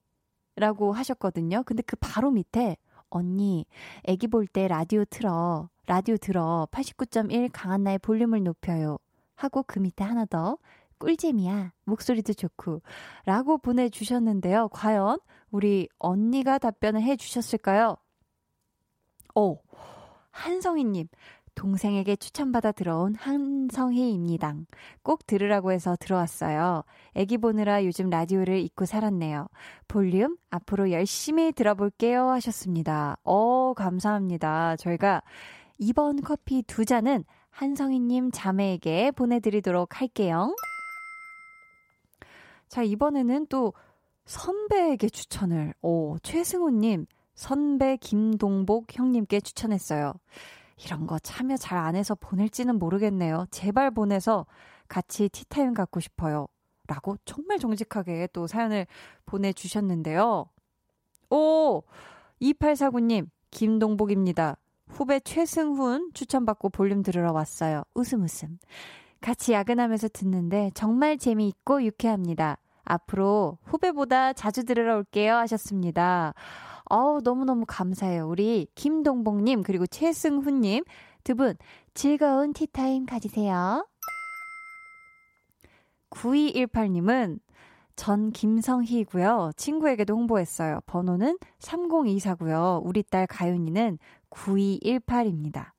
Speaker 1: 라고 하셨거든요. 근데 그 바로 밑에, 언니, 애기 볼 때 라디오 틀어. 라디오 들어. 89.1 강한나의 볼륨을 높여요. 하고 그 밑에 하나 더. 꿀잼이야. 목소리도 좋고. 라고 보내주셨는데요. 과연 우리 언니가 답변을 해주셨을까요? 오, 한성희님. 동생에게 추천받아 들어온 한성희입니다. 꼭 들으라고 해서 들어왔어요. 애기 보느라 요즘 라디오를 잊고 살았네요. 볼륨 앞으로 열심히 들어볼게요 하셨습니다. 어, 감사합니다. 저희가 이번 커피 두 잔은 한성희님 자매에게 보내드리도록 할게요. 자, 이번에는 또 선배에게 추천을, 오, 최승우님, 선배 김동복 형님께 추천했어요. 이런 거 참여 잘 안 해서 보낼지는 모르겠네요. 제발 보내서 같이 티타임 갖고 싶어요. 라고 정말 정직하게 또 사연을 보내주셨는데요. 오! 2849님, 김동복입니다. 후배 최승훈 추천받고 볼륨 들으러 왔어요. 웃음 웃음. 같이 야근하면서 듣는데 정말 재미있고 유쾌합니다. 앞으로 후배보다 자주 들으러 올게요 하셨습니다. 어우, 너무너무 감사해요. 우리 김동복님, 그리고 최승훈님 두 분 즐거운 티타임 가지세요. 9218님은 전 김성희고요. 친구에게도 홍보했어요. 번호는 3024고요. 우리 딸 가윤이는 9218입니다.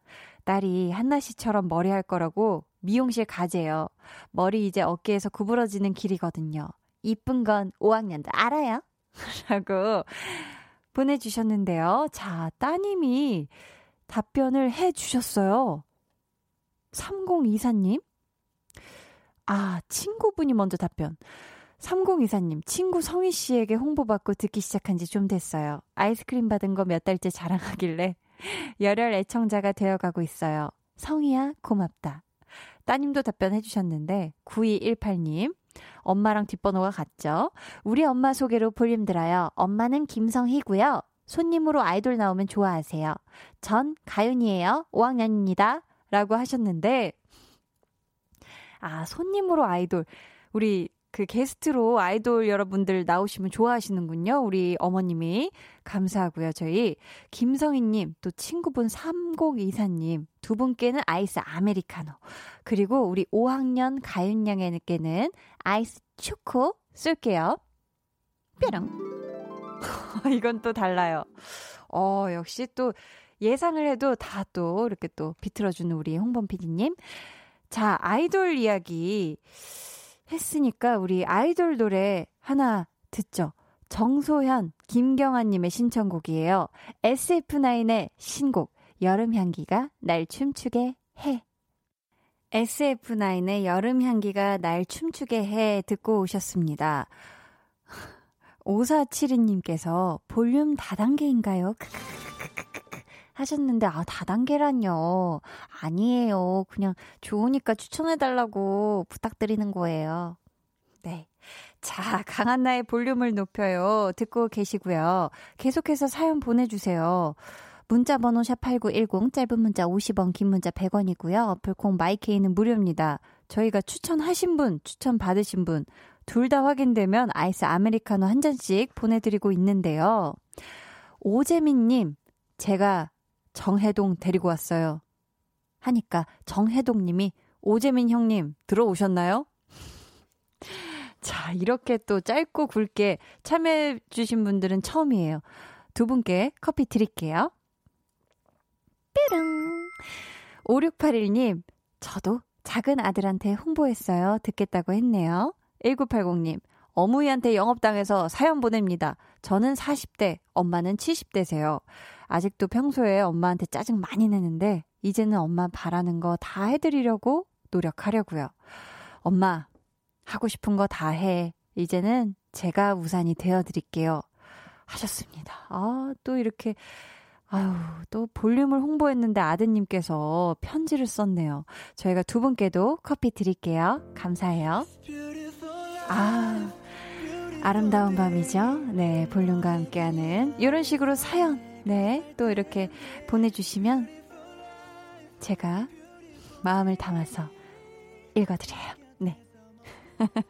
Speaker 1: 딸이 한나 씨처럼 머리 할 거라고 미용실 가재요. 머리 이제 어깨에서 구부러지는 길이거든요. 이쁜 건 5학년도 알아요? 라고 보내주셨는데요. 자, 따님이 답변을 해 주셨어요. 3024님? 아, 친구분이 먼저 답변. 3024님, 친구 성희 씨에게 홍보받고 듣기 시작한 지 좀 됐어요. 아이스크림 받은 거 몇 달째 자랑하길래 열혈 애청자가 되어가고 있어요. 성희야, 고맙다. 따님도 답변해 주셨는데, 9218님, 엄마랑 뒷번호가 같죠? 우리 엄마 소개로 볼륨 들어요. 엄마는 김성희고요. 손님으로 아이돌 나오면 좋아하세요. 전 가윤이에요. 5학년입니다. 라고 하셨는데, 아, 손님으로 아이돌. 우리 그 게스트로 아이돌 여러분들 나오시면 좋아하시는군요. 우리 어머님이. 감사하고요. 저희 김성희님, 또 친구분 3024님 두 분께는 아이스 아메리카노. 그리고 우리 5학년 가윤양에게는 아이스 초코 쏠게요. 뾰롱. 이건 또 달라요. 어, 역시 또 예상을 해도 다 또 이렇게 또 비틀어주는 우리 홍범 PD님. 자, 아이돌 이야기 했으니까 우리 아이돌 노래 하나 듣죠. 정소현, 김경아님의 신청곡이에요. SF9의 신곡, 여름 향기가 날 춤추게 해. SF9의 여름 향기가 날 춤추게 해 듣고 오셨습니다. 5472님께서 볼륨 다단계인가요? 하셨는데, 아, 다단계란요. 아니에요. 그냥 좋으니까 추천해달라고 부탁드리는 거예요. 네. 자, 강한 나의 볼륨을 높여요. 듣고 계시고요. 계속해서 사연 보내주세요. 문자 번호 샵8910 짧은 문자 50원 긴 문자 100원이고요. 어플콩 마이케이는 무료입니다. 저희가 추천하신 분, 추천 받으신 분 둘 다 확인되면 아이스 아메리카노 한 잔씩 보내드리고 있는데요. 오재민 님, 제가 정혜동 데리고 왔어요. 하니까 정혜동 님이 오재민 형님 들어오셨나요? 자, 이렇게 또 짧고 굵게 참여해주신 분들은 처음이에요. 두 분께 커피 드릴게요. 뾰롱. 5681님, 저도 작은 아들한테 홍보했어요. 듣겠다고 했네요. 1980님, 어무이한테 영업당해서 사연 보냅니다. 저는 40대, 엄마는 70대세요. 아직도 평소에 엄마한테 짜증 많이 내는데, 이제는 엄마 바라는 거 다 해드리려고 노력하려고요. 엄마, 하고 싶은 거 다 해. 이제는 제가 우산이 되어드릴게요. 하셨습니다. 아, 또 이렇게 아유, 또 볼륨을 홍보했는데 아드님께서 편지를 썼네요. 저희가 두 분께도 커피 드릴게요. 감사해요. 아, 아름다운 밤이죠? 네, 볼륨과 함께하는 이런 식으로 사연, 네, 또 이렇게 보내주시면 제가 마음을 담아서 읽어드려요. 네.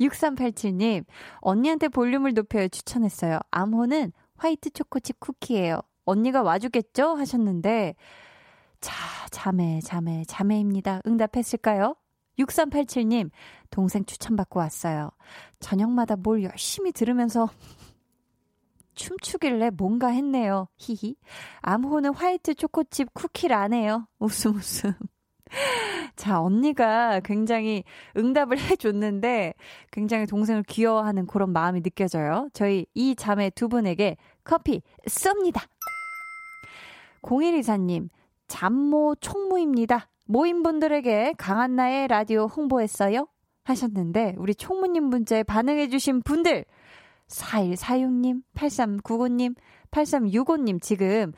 Speaker 1: 6387님, 언니한테 볼륨을 높여 추천했어요. 암호는 화이트 초코칩 쿠키예요. 언니가 와주겠죠? 하셨는데 자, 자매, 자매, 자매입니다. 응답했을까요? 6387님, 동생 추천받고 왔어요. 저녁마다 뭘 열심히 들으면서 춤추길래 뭔가 했네요. 히히. 암호는 화이트 초코칩 쿠키라네요. 웃음 웃음. 자, 언니가 굉장히 응답을 해줬는데 굉장히 동생을 귀여워하는 그런 마음이 느껴져요. 저희 이 자매 두 분에게 커피 쏩니다. 0124님, 잠모 총무입니다. 모임 분들에게 강한나의 라디오 홍보했어요? 하셨는데, 우리 총무님 문자에 반응해주신 분들, 4146님, 8399님, 8365님 지금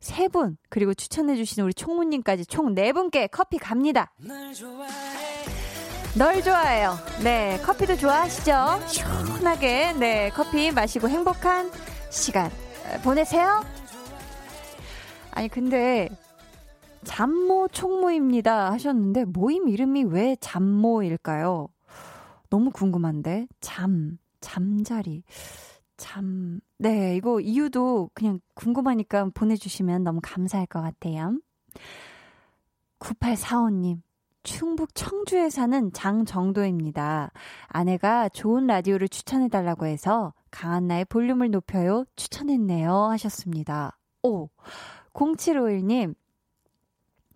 Speaker 1: 세 분, 그리고 추천해주신 우리 총무님까지 총 네 분께 커피 갑니다. 널 좋아해요. 네, 커피도 좋아하시죠? 시원하게, 네, 커피 마시고 행복한 시간 보내세요. 아니, 근데, 잠모 총무입니다 하셨는데, 모임 이름이 왜 잠모일까요? 너무 궁금한데, 잠, 잠자리. 참, 네, 이거 이유도 그냥 궁금하니까 보내주시면 너무 감사할 것 같아요. 9845님, 충북 청주에 사는 장정도입니다. 아내가 좋은 라디오를 추천해달라고 해서 강한나의 볼륨을 높여요 추천했네요 하셨습니다. 오, 0751님,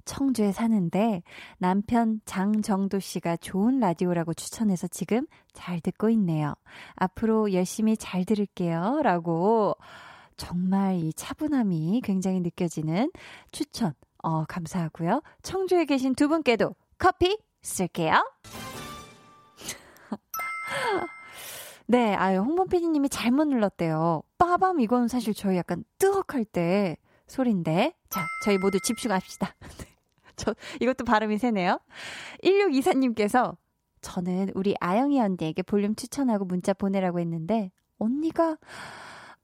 Speaker 1: 청주에 사는데 남편 장정도 씨가 좋은 라디오라고 추천해서 지금 잘 듣고 있네요. 앞으로 열심히 잘 들을게요. 라고 정말 이 차분함이 굉장히 느껴지는 추천. 어, 감사하고요. 청주에 계신 두 분께도 커피 쓸게요. 네, 아유, 홍범 PD님이 잘못 눌렀대요. 빠밤, 이건 사실 저희 약간 뜨헉할 때 소리인데. 자, 저희 모두 집중합시다. 저, 이것도 발음이 세네요. 1624님께서 저는 우리 아영이 언니에게 볼륨 추천하고 문자 보내라고 했는데, 언니가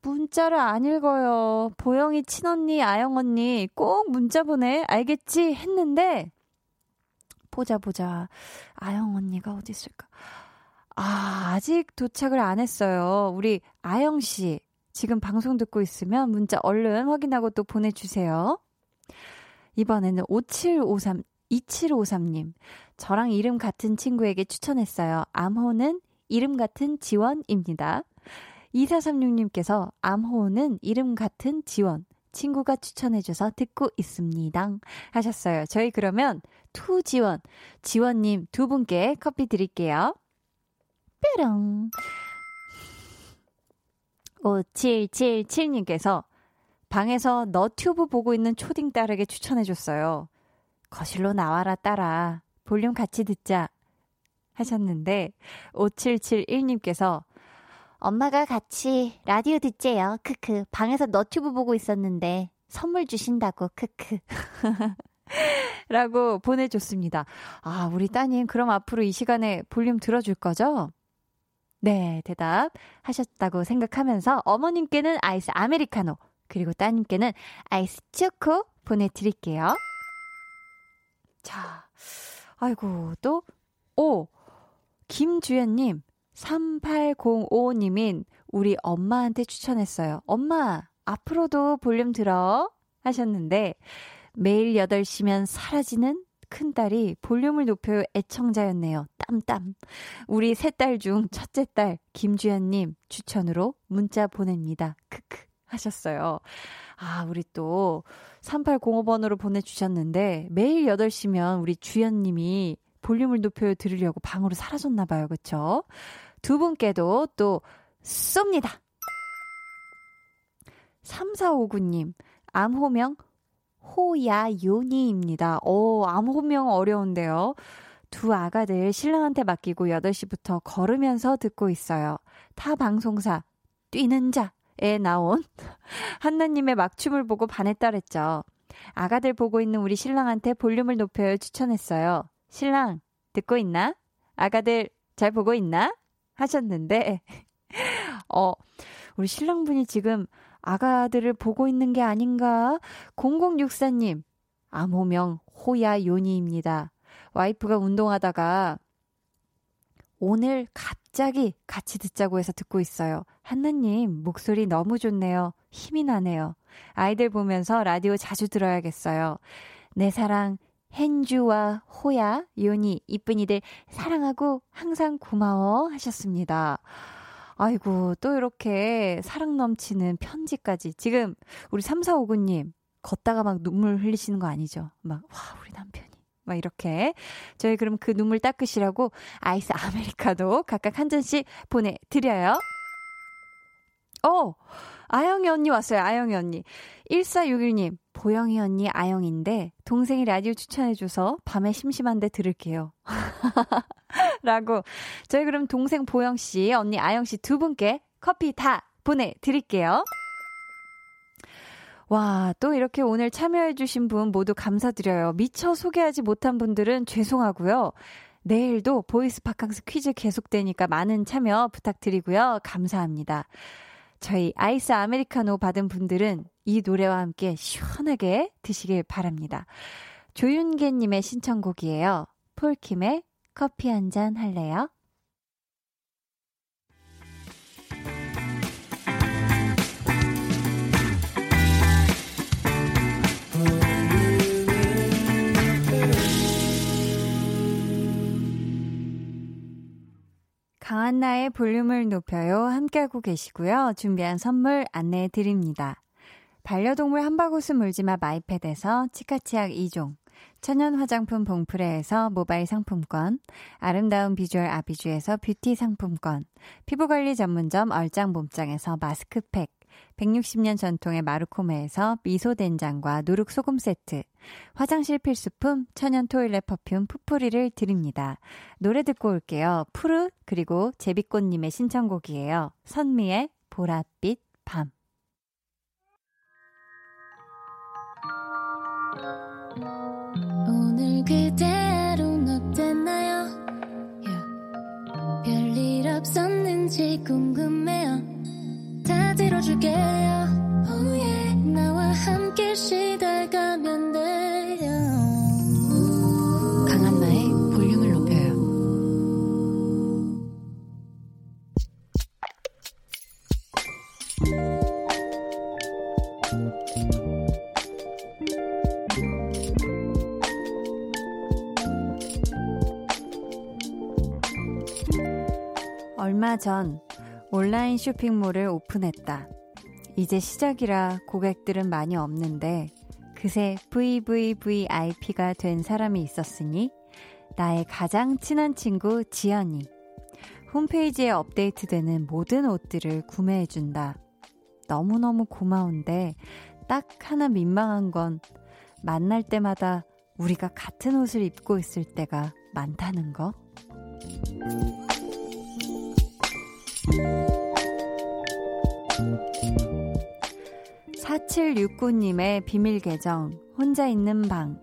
Speaker 1: 문자를 안 읽어요. 보영이 친언니, 아영 언니 꼭 문자 보내. 알겠지? 했는데, 보자, 보자. 아영 언니가 어디 있을까? 아, 아직 도착을 안 했어요. 우리 아영 씨. 지금 방송 듣고 있으면 문자 얼른 확인하고 또 보내 주세요. 이번에는 5753, 2753님. 저랑 이름 같은 친구에게 추천했어요. 암호는 이름 같은 지원입니다. 2436님께서 암호는 이름 같은 지원. 친구가 추천해줘서 듣고 있습니다. 하셨어요. 저희 그러면 투지원, 지원님 두 분께 커피 드릴게요. 뾰롱. 5777님께서 방에서 너튜브 보고 있는 초딩 딸에게 추천해줬어요. 거실로 나와라 따라. 볼륨 같이 듣자. 하셨는데, 5771님께서 엄마가 같이 라디오 듣재요. 크크. 방에서 너튜브 보고 있었는데 선물 주신다고. 크크. 라고 보내줬습니다. 아, 우리 따님, 그럼 앞으로 이 시간에 볼륨 들어줄 거죠? 네, 대답 하셨다고 생각하면서 어머님께는 아이스 아메리카노, 그리고 따님께는 아이스 초코 보내드릴게요. 자, 아이고, 또, 오, 김주연님, 3805님이 우리 엄마한테 추천했어요. 엄마, 앞으로도 볼륨 들어. 하셨는데, 매일 8시면 사라지는 큰딸이 볼륨을 높여 애청자였네요. 땀땀. 우리 세딸중 첫째 딸, 김주연님 추천으로 문자 보냅니다. 크크. 하셨어요. 아, 우리 또 3805번으로 보내주셨는데, 매일 8시면 우리 주연님이 볼륨을 높여 들으려고 방으로 사라졌나봐요. 그쵸? 두 분께도 또 쏩니다. 3459님, 암호명 호야요니입니다. 오, 암호명 어려운데요. 두 아가들 신랑한테 맡기고 8시부터 걸으면서 듣고 있어요. 타 방송사, 뛰는 자 에 나온 한나님의 막춤을 보고 반했다랬죠. 아가들 보고 있는 우리 신랑한테 볼륨을 높여 추천했어요. 신랑, 듣고 있나? 아가들 잘 보고 있나? 하셨는데, 어, 우리 신랑분이 지금 아가들을 보고 있는 게 아닌가? 0064님, 암호명 호야 요니입니다. 와이프가 운동하다가 오늘 갑자기 같이 듣자고 해서 듣고 있어요. 한나님, 목소리 너무 좋네요. 힘이 나네요. 아이들 보면서 라디오 자주 들어야겠어요. 내 사랑, 헨주와 호야, 요니, 이쁜이들 사랑하고 항상 고마워 하셨습니다. 아이고, 또 이렇게 사랑 넘치는 편지까지. 지금 우리 3459님, 걷다가 막 눈물 흘리시는 거 아니죠? 막, 와, 우리 남편이. 막 이렇게. 저희 그럼 그 눈물 닦으시라고 아이스 아메리카노 각각 한 잔씩 보내드려요. 어! 아영이 언니 왔어요, 아영이 언니. 1461님, 보영이 언니 아영인데, 동생이 라디오 추천해줘서 밤에 심심한데 들을게요. 라고. 저희 그럼 동생 보영씨, 언니 아영씨 두 분께 커피 다 보내드릴게요. 와, 또 이렇게 오늘 참여해주신 분 모두 감사드려요. 미처 소개하지 못한 분들은 죄송하고요. 내일도 보이스 바캉스 퀴즈 계속되니까 많은 참여 부탁드리고요. 감사합니다. 저희 아이스 아메리카노 받은 분들은 이 노래와 함께 시원하게 드시길 바랍니다. 조윤계님의 신청곡이에요. 폴킴의 커피 한 잔 할래요? 강한나의 볼륨을 높여요. 함께하고 계시고요. 준비한 선물 안내해 드립니다. 반려동물 한바구스 물지마 마이패드에서 치카치약 2종, 천연 화장품 봉프레에서 모바일 상품권, 아름다운 비주얼 아비주에서 뷰티 상품권, 피부관리 전문점 얼짱 몸짱에서 마스크팩, 160년 전통의 마르코메에서 미소된장과 누룩소금 세트, 화장실 필수품 천연 toilet perfume 푸프리를 드립니다. 노래 듣고 올게요. 푸르 그리고 제비꽃님의 신청곡이에요. 선미의 보랏빛 밤. 오늘 그대로 어땠나요? 별일 없었는지 궁금해요. 들어줄게요 oh yeah. 나와 함께 시달가면 돼요 강한나의 볼륨을 높여요 얼마 전 온라인 쇼핑몰을 오픈했다. 이제 시작이라 고객들은 많이 없는데 그새 VVVIP가 된 사람이 있었으니 나의 가장 친한 친구 지연이 홈페이지에 업데이트되는 모든 옷들을 구매해준다. 너무너무 고마운데 딱 하나 민망한 건 만날 때마다 우리가 같은 옷을 입고 있을 때가 많다는 거. 4769님의 비밀 계정, 혼자 있는 방.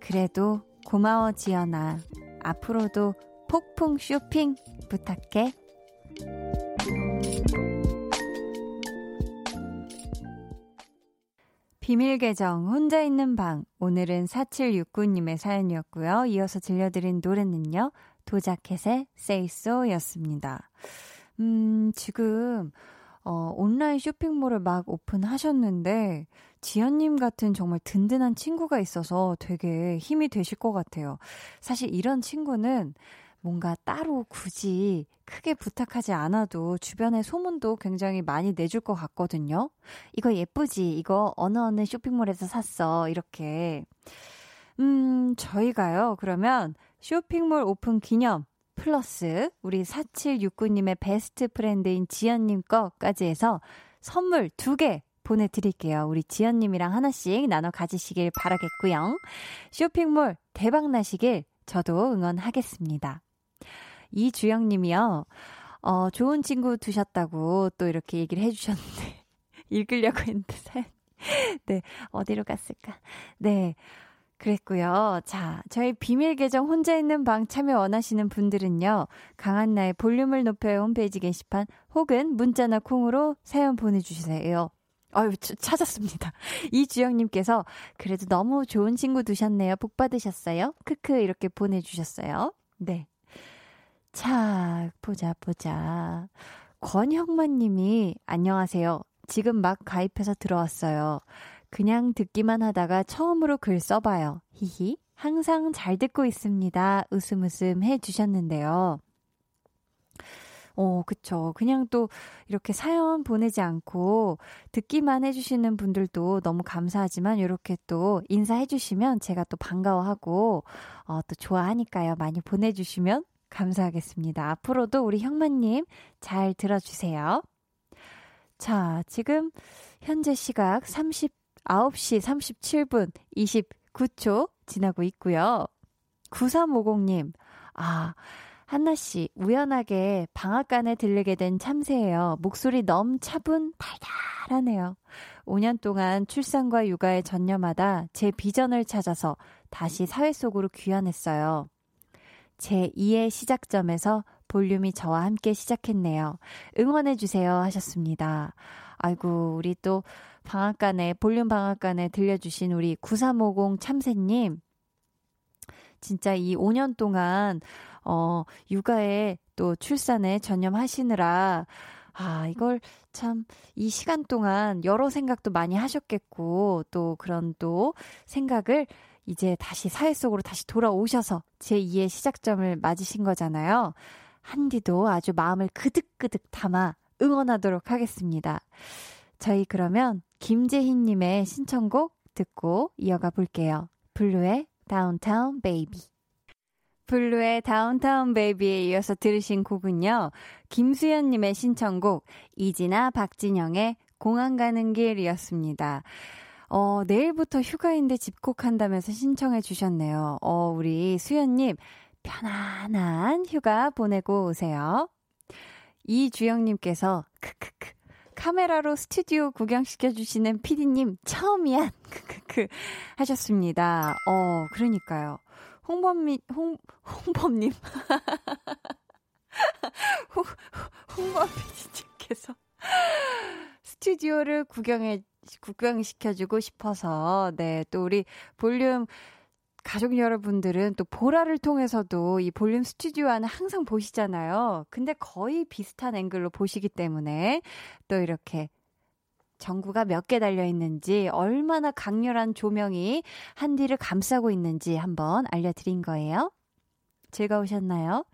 Speaker 1: 그래도 고마워, 지연아. 앞으로도 폭풍 쇼핑 부탁해. 비밀 계정, 혼자 있는 방. 오늘은 4769님의 사연이었고요. 이어서 들려드린 노래는요. 도자켓의 Say So 였습니다. 음, 지금, 어, 온라인 쇼핑몰을 막 오픈하셨는데, 지연님 같은 정말 든든한 친구가 있어서 되게 힘이 되실 것 같아요. 사실 이런 친구는 뭔가 따로 굳이 크게 부탁하지 않아도 주변에 소문도 굉장히 많이 내줄 것 같거든요. 이거 예쁘지? 이거 어느 어느 쇼핑몰에서 샀어. 이렇게. 음, 저희가요, 그러면 쇼핑몰 오픈 기념 플러스 우리 4769님의 best friend인 지연님 거까지 해서 선물 두개 보내드릴게요. 우리 지연님이랑 하나씩 나눠 가지시길 바라겠고요. 쇼핑몰 대박 나시길 저도 응원하겠습니다. 이주영님이요. 어, 좋은 친구 두셨다고 또 이렇게 얘기를 해주셨는데 읽으려고 했는데 네 어디로 갔을까? 네. 그랬고요. 자, 저희 비밀 계정 혼자 있는 방 참여 원하시는 분들은요. 강한나의 볼륨을 높여요 홈페이지 게시판 혹은 문자나 콩으로 사연 보내주세요. 아유, 찾았습니다. 이주영님께서 그래도 너무 좋은 친구 두셨네요. 복 받으셨어요? 크크 이렇게 보내주셨어요. 네. 자, 보자, 보자. 권형만 님이 안녕하세요. 지금 막 가입해서 들어왔어요. 그냥 듣기만 하다가 처음으로 글 써봐요. 히히. 항상 잘 듣고 있습니다. 웃음 웃음 해 주셨는데요. 어, 그쵸. 그냥 또 이렇게 사연 보내지 않고 듣기만 해주시는 분들도 너무 감사하지만 이렇게 또 인사해주시면 제가 또 반가워하고 어, 또 좋아하니까요. 많이 보내주시면 감사하겠습니다. 앞으로도 우리 형마님 잘 들어주세요. 자, 지금 현재 시각 30 9시 37분 29초 지나고 있고요. 9350님, 아, 한나씨, 우연하게 방앗간에 들르게 된 참새예요. 목소리 너무 차분, 달달하네요. 5년 동안 출산과 육아에 전념하다 제 비전을 찾아서 다시 사회 속으로 귀환했어요. 제 2의 시작점에서 볼륨이 저와 함께 시작했네요. 응원해주세요 하셨습니다. 아이고, 우리 또 방앗간에, 볼륨 방앗간에 들려주신 우리 9350 참새님. 진짜 이 5년 동안, 어, 육아에 또 출산에 전념하시느라, 아, 이걸 참, 이 시간 동안 여러 생각도 많이 하셨겠고, 또 그런 또 생각을 이제 다시 사회 속으로 다시 돌아오셔서 제2의 시작점을 맞으신 거잖아요. 한디도 아주 마음을 그득그득 담아 응원하도록 하겠습니다. 저희 그러면 김재희님의 신청곡 듣고 이어가 볼게요. 블루의 Downtown Baby. 블루의 Downtown Baby에 이어서 들으신 곡은요. 김수연님의 신청곡 이진아 박진영의 공항 가는 길이었습니다. 어, 내일부터 휴가인데 집콕한다면서 신청해 주셨네요. 어, 우리 수연님 편안한 휴가 보내고 오세요. 이주영님께서 크크크 카메라로 스튜디오 구경시켜주시는 피디님 처음이야 크크크 하셨습니다. 어 그러니까요. 홍범미 홍 홍범님 홍 홍범 피디님께서 스튜디오를 구경해 구경시켜주고 싶어서 네 또 우리 볼륨 가족 여러분들은 또 보라를 통해서도 이 볼륨 스튜디오 안을 항상 보시잖아요. 근데 거의 비슷한 앵글로 보시기 때문에 또 이렇게 전구가 몇 개 달려 있는지, 얼마나 강렬한 조명이 한디를 감싸고 있는지 한번 알려드린 거예요. 즐거우셨나요?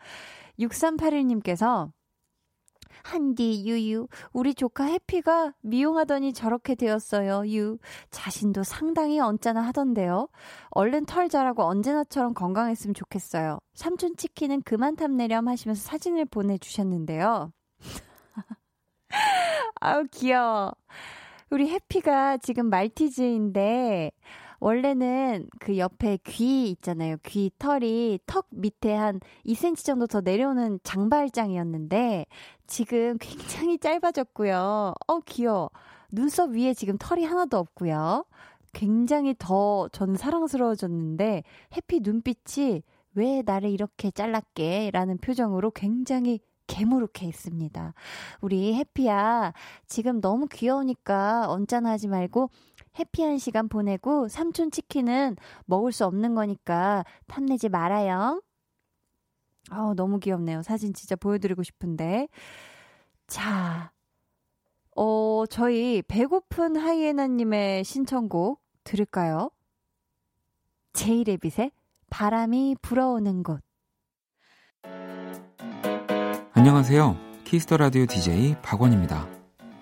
Speaker 1: 6381님께서 한디, 유유, 우리 조카 해피가 미용하더니 저렇게 되었어요, 유. 자신도 상당히 언짢아 하던데요. 얼른 털 자라고 언제나처럼 건강했으면 좋겠어요. 삼촌 치킨은 그만 탐내렴 하시면서 사진을 보내주셨는데요. 아우, 귀여워. 우리 해피가 지금 말티즈인데, 원래는 그 옆에 귀 있잖아요. 귀 털이 턱 밑에 한 2cm 정도 더 내려오는 장발장이었는데 지금 굉장히 짧아졌고요. 어, 귀여워. 눈썹 위에 지금 털이 하나도 없고요. 굉장히 더 전 사랑스러워졌는데 해피 눈빛이 왜 나를 이렇게 잘랐게? 라는 표정으로 굉장히 개무룩해 있습니다. 우리 해피야, 지금 너무 귀여우니까 언짢아하지 말고 해피한 시간 보내고 삼촌 치킨은 먹을 수 없는 거니까 탐내지 말아요. 어, 너무 귀엽네요. 사진 진짜 보여드리고 싶은데. 자, 어, 저희 배고픈 하이에나님의 신청곡 들을까요? 제이레빗의 바람이 불어오는 곳.
Speaker 4: 안녕하세요. 키스 더 라디오 DJ 박원입니다.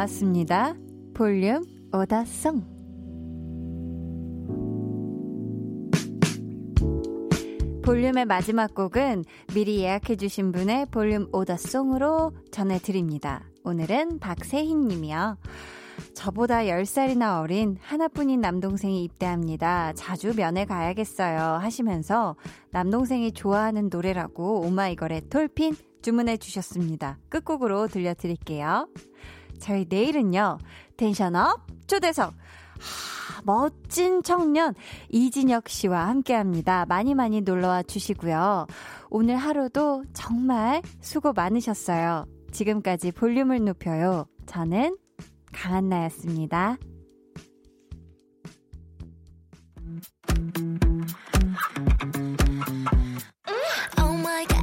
Speaker 1: 나왔습니다. 볼륨 오다송. 볼륨의 마지막 곡은 미리 예약해주신 분의 볼륨 오다송으로 전해드립니다. 오늘은 박세희 님이요. 저보다 10살이나 어린 하나뿐인 남동생이 입대합니다. 자주 면회 가야겠어요. 하시면서 남동생이 좋아하는 노래라고 오마이걸의 톨핀 주문해 주셨습니다. 끝곡으로 들려드릴게요. 저희 내일은요, 텐션업 초대석. 하, 멋진 청년 이진혁 씨와 함께 합니다. 많이 많이 놀러와 주시고요. 오늘 하루도 정말 수고 많으셨어요. 지금까지 볼륨을 높여요. 저는 강한나였습니다. Oh my god,